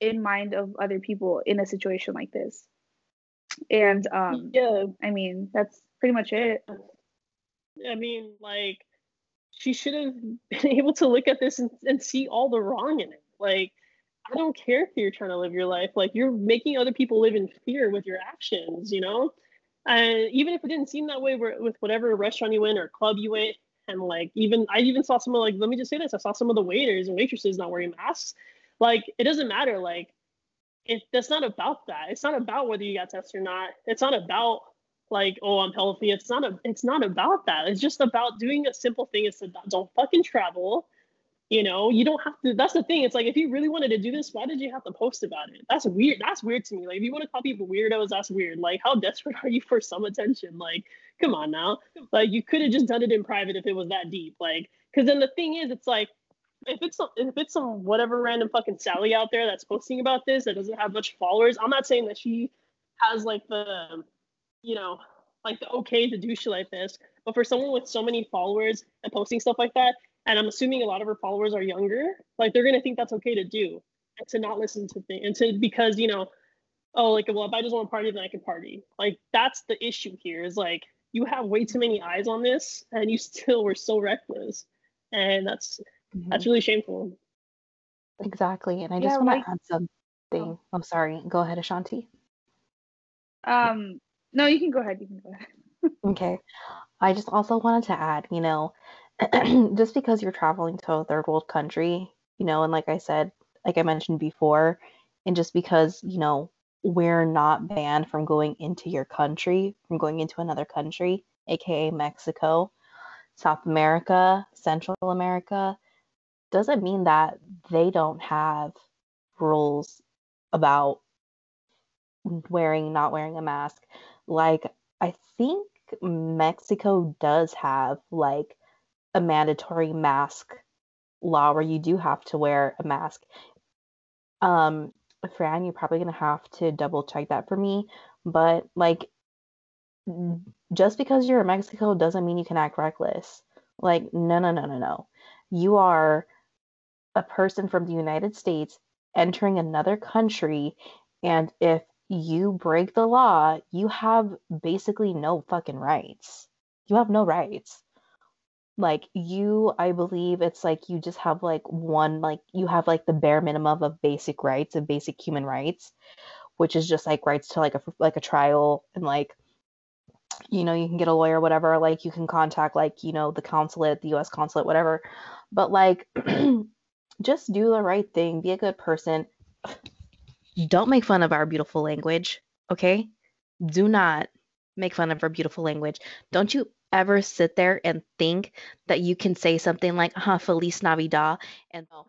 in mind of other people in a situation like this. And um yeah, I mean, that's pretty much it. I mean, like she should have [laughs] been able to look at this and, and see all the wrong in it. Like, I don't care if you're trying to live your life. Like, you're making other people live in fear with your actions, you know? And even if it didn't seem that way with whatever restaurant you went or club you went, and like even I even saw some of like let me just say this I saw some of the waiters and waitresses not wearing masks. Like it doesn't matter. Like it that's not about that. It's not about whether you got tested or not. It's not about like oh i'm healthy it's not a it's not about that it's just about doing a simple thing it's about don't fucking travel you know you don't have to that's the thing it's like if you really wanted to do this why did you have to post about it that's weird that's weird to me like if you want to call people weirdos that's weird like how desperate [laughs] are you for some attention like come on now like you could have just done it in private if it was that deep like because then the thing is it's like if it's some if it's some whatever random fucking Sally out there that's posting about this that doesn't have much followers, I'm not saying that she has like the you know, like the okay to do shit like this. But for someone with so many followers and posting stuff like that, and I'm assuming a lot of her followers are younger, like they're gonna think that's okay to do and to not listen to things and to because you know, oh like well if I just want to party then I can party. Like that's the issue here is like you have way too many eyes on this and you still were so reckless, and that's mm-hmm. that's really shameful. Exactly, and I just want like, to add something. Oh. I'm sorry. Go ahead, Ashanti. Um, no, you can go ahead. You can go ahead. [laughs] okay. I just also wanted to add, you know, [clears throat] just because you're traveling to a third world country, you know, and like I said, like I mentioned before, and just because, you know, we're not banned from going into your country, from going into another country, aka Mexico, South America, Central America, doesn't mean that they don't have rules about wearing not wearing a mask like, I think Mexico does have like a mandatory mask law where you do have to wear a mask. Um, Fran, you're probably gonna have to double check that for me, but like, just because you're in Mexico doesn't mean you can act reckless. Like, no, no, no, no, no. You are a person from the United States entering another country, and if you break the law, you have basically no fucking rights. You have no rights. Like you, I believe it's like you just have like one, like you have like the bare minimum of basic rights of basic human rights, which is just like rights to like a like a trial and like you know you can get a lawyer whatever like you can contact like you know the consulate the us consulate whatever but like [clears throat] just do the right thing be a good person don't make fun of our beautiful language, okay? Do not make fun of our beautiful language. Don't you ever sit there and think that you can say something like huh feliz navidad and oh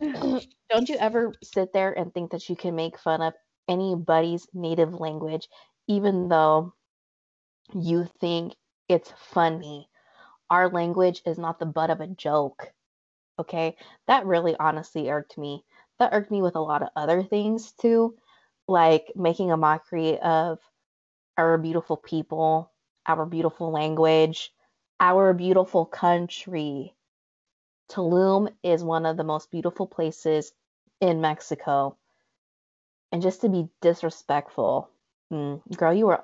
[clears throat] don't you ever sit there and think that you can make fun of anybody's native language even though you think it's funny? Our language is not the butt of a joke okay? That really honestly irked me. That irked me with a lot of other things too like making a mockery of our beautiful people our beautiful language, our beautiful country. Tulum is one of the most beautiful places in Mexico. And just to be disrespectful, mm, girl, you were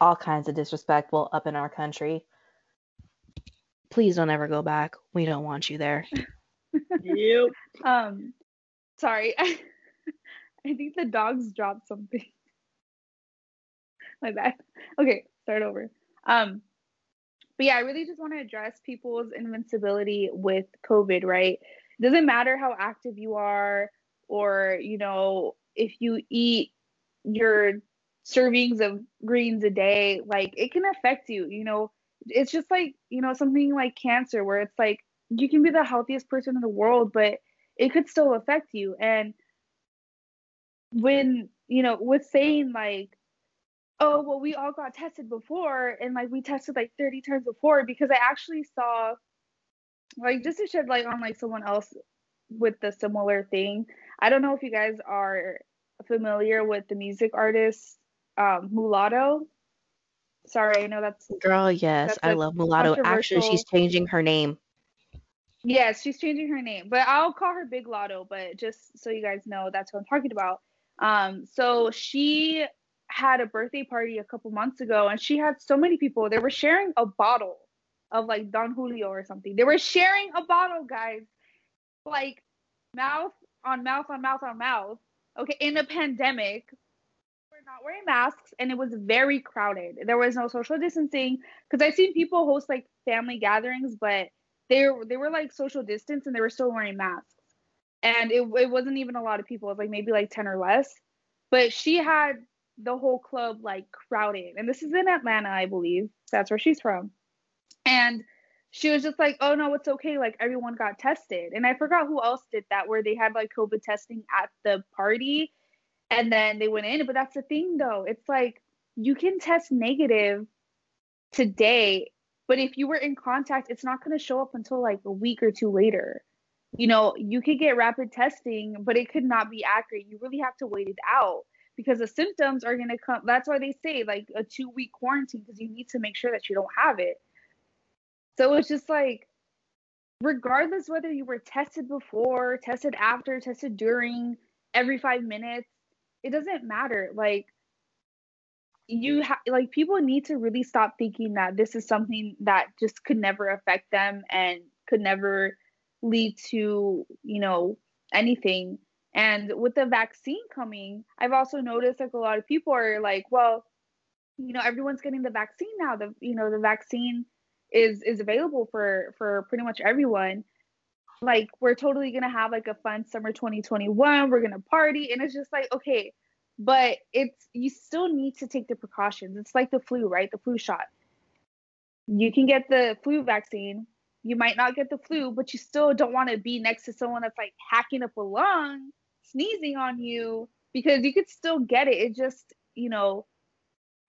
all kinds of disrespectful up in our country. Please don't ever go back. We don't want you there. [laughs] yep. Um, sorry. [laughs] I think the dogs dropped something. [laughs] My bad. Okay, start over. Um, but yeah, I really just want to address people's invincibility with COVID, right? It doesn't matter how active you are or, you know, if you eat your servings of greens a day, like it can affect you, you know. It's just like, you know, something like cancer where it's like you can be the healthiest person in the world, but it could still affect you. And when, you know, with saying like oh well we all got tested before and like we tested like 30 times before because i actually saw like just to shed light on like someone else with the similar thing. I don't know if you guys are familiar with the music artist um, mulatto. Sorry i know that's girl yes that's i love mulatto. Actually she's changing her name. Yes she's changing her name but i'll call her big Latto but just so you guys know that's what i'm talking about. Um so she had a birthday party a couple months ago and she had so many people. They were sharing a bottle of like Don Julio or something. They were sharing a bottle, guys. Like mouth on mouth on mouth on mouth. Okay, in a pandemic, we're not wearing masks and it was very crowded. There was no social distancing because I've seen people host like family gatherings, but they they were like social distance and they were still wearing masks. And it, it wasn't even a lot of people. It was like maybe like 10 or less. But she had the whole club like crowded. And this is in Atlanta, I believe. That's where she's from. And she was just like, oh no, it's okay. Like everyone got tested. And I forgot who else did that, where they had like COVID testing at the party and then they went in. But that's the thing though. It's like you can test negative today, but if you were in contact, it's not going to show up until like a week or two later. You know, you could get rapid testing, but it could not be accurate. You really have to wait it out because the symptoms are going to come. That's why they say like a two week quarantine because you need to make sure that you don't have it. So it's just like, regardless whether you were tested before, tested after, tested during, every five minutes, it doesn't matter. Like, you have like people need to really stop thinking that this is something that just could never affect them and could never lead to you know anything and with the vaccine coming, I've also noticed like a lot of people are like, well, you know, everyone's getting the vaccine now. The you know, the vaccine is is available for for pretty much everyone. Like we're totally gonna have like a fun summer 2021. We're gonna party, and it's just like okay, but it's you still need to take the precautions. It's like the flu, right? The flu shot. You can get the flu vaccine. You might not get the flu, but you still don't want to be next to someone that's like hacking up a lung sneezing on you because you could still get it. It just, you know,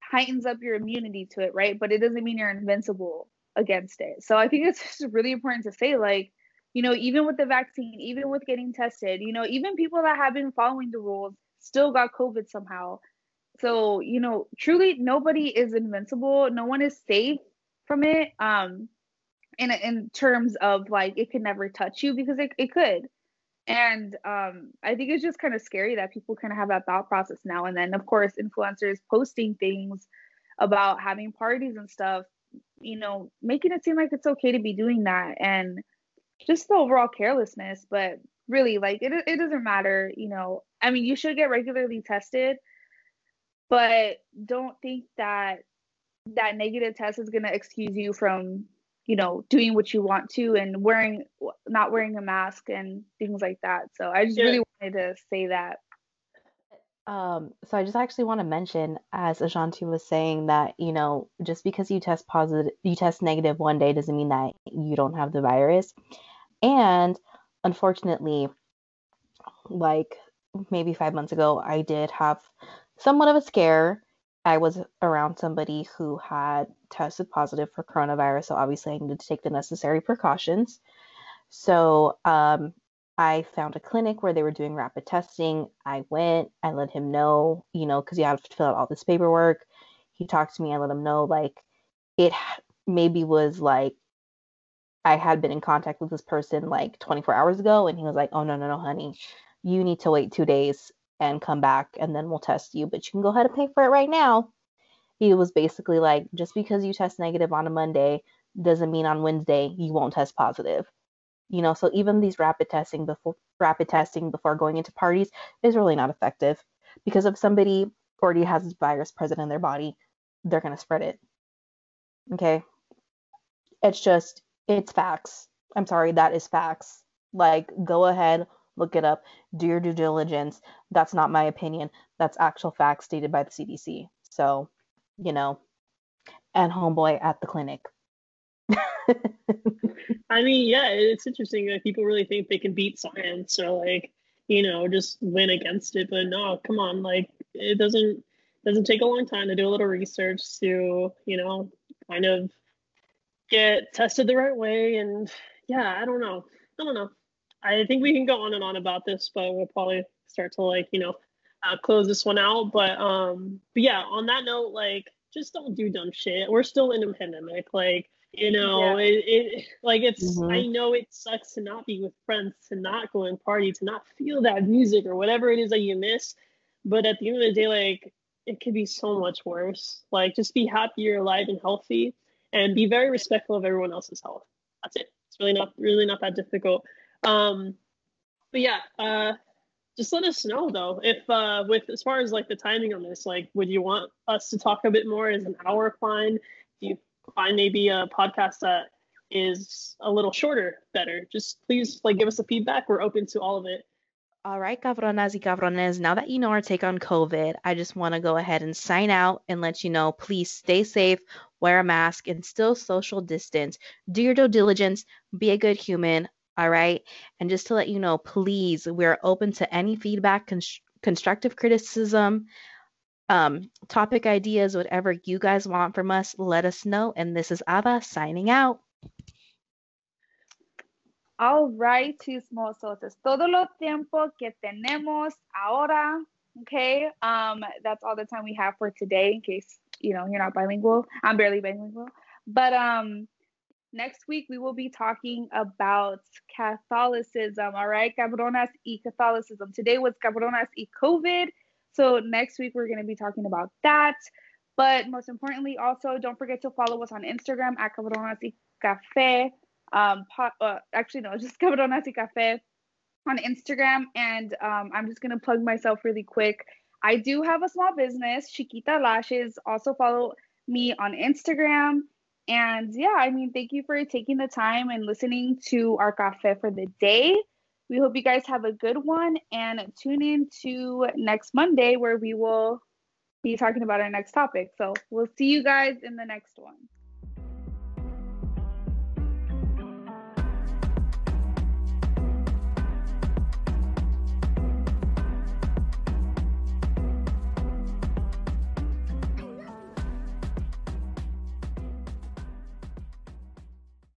heightens up your immunity to it, right? But it doesn't mean you're invincible against it. So I think it's [laughs] just really important to say, like, you know, even with the vaccine, even with getting tested, you know, even people that have been following the rules still got COVID somehow. So, you know, truly nobody is invincible. No one is safe from it. Um, in in terms of like it could never touch you because it, it could and um, I think it's just kind of scary that people kind of have that thought process now. And then, of course, influencers posting things about having parties and stuff, you know, making it seem like it's okay to be doing that and just the overall carelessness. But really, like, it, it doesn't matter, you know. I mean, you should get regularly tested, but don't think that that negative test is going to excuse you from you know doing what you want to and wearing not wearing a mask and things like that so i just yeah. really wanted to say that Um, so I just actually want to mention, as Ashanti was saying, that you know, just because you test positive, you test negative one day doesn't mean that you don't have the virus. And unfortunately, like maybe five months ago, I did have somewhat of a scare. I was around somebody who had tested positive for coronavirus, so obviously I needed to take the necessary precautions. So um, I found a clinic where they were doing rapid testing. I went, I let him know, you know, because you have to fill out all this paperwork. He talked to me, I let him know, like, it maybe was like I had been in contact with this person like 24 hours ago, and he was like, oh, no, no, no, honey, you need to wait two days and come back, and then we'll test you, but you can go ahead and pay for it right now. He was basically like, just because you test negative on a Monday doesn't mean on Wednesday you won't test positive. You know so even these rapid testing before rapid testing before going into parties is really not effective. Because if somebody already has this virus present in their body they're to spread it. Okay? It's just it's facts. I'm sorry that is facts. Like go ahead look it up do your due diligence that's not my opinion that's actual facts stated by the cdc so you know and homeboy at the clinic [laughs] I mean, yeah, it's interesting that people really think they can beat science or like, you know, just win against it. But no, come on, like it doesn't doesn't take a long time to do a little research to, you know, kind of get tested the right way. And yeah, I don't know. I don't know. I think we can go on and on about this, but we'll probably start to like, you know, uh, close this one out. But um, but yeah, on that note, like just don't do dumb shit. We're still in a pandemic. Like you know, yeah. it, it like it's. Mm-hmm. I know it sucks to not be with friends, to not go and party, to not feel that music or whatever it is that you miss. But at the end of the day, like it could be so much worse. Like just be happy you're alive and healthy, and be very respectful of everyone else's health. That's it. It's really not really not that difficult. Um, but yeah, uh, just let us know though if uh, with as far as like the timing on this, like would you want us to talk a bit more? Is an hour fine? Do you find maybe a podcast that is a little shorter better, just please like give us a feedback. We're open to all of it. All right, cabronas y cabrones. Now that you know our take on COVID, I just want to go ahead and sign out and let you know please stay safe, wear a mask, and still social distance. Do your due diligence, be a good human. All right. And just to let you know, please, we're open to any feedback, constructive criticism, um, topic ideas, whatever you guys want from us, let us know. And this is Ava signing out. All right, chismosos. Todo lo tiempo que tenemos ahora. Okay. Um, that's all the time we have for today in case you know you're not bilingual. I'm barely bilingual. But um next week we will be talking about Catholicism. All right, cabronas y Catholicism. Today was cabronas y COVID. So next week we're going to be talking about that. But most importantly, also don't forget to follow us on Instagram at Cabronas y Café. Um, po- uh, actually, no, [laughs] just Cabronas y Café on Instagram. And um, I'm just going to plug myself really quick. I do have a small business, Chiquita Lashes. Also follow me on Instagram. And yeah, I mean, thank you for taking the time and listening to our cafe for the day. We hope you guys have a good one and tune in to next Monday where we will be talking about our next topic. So we'll see you guys in the next one.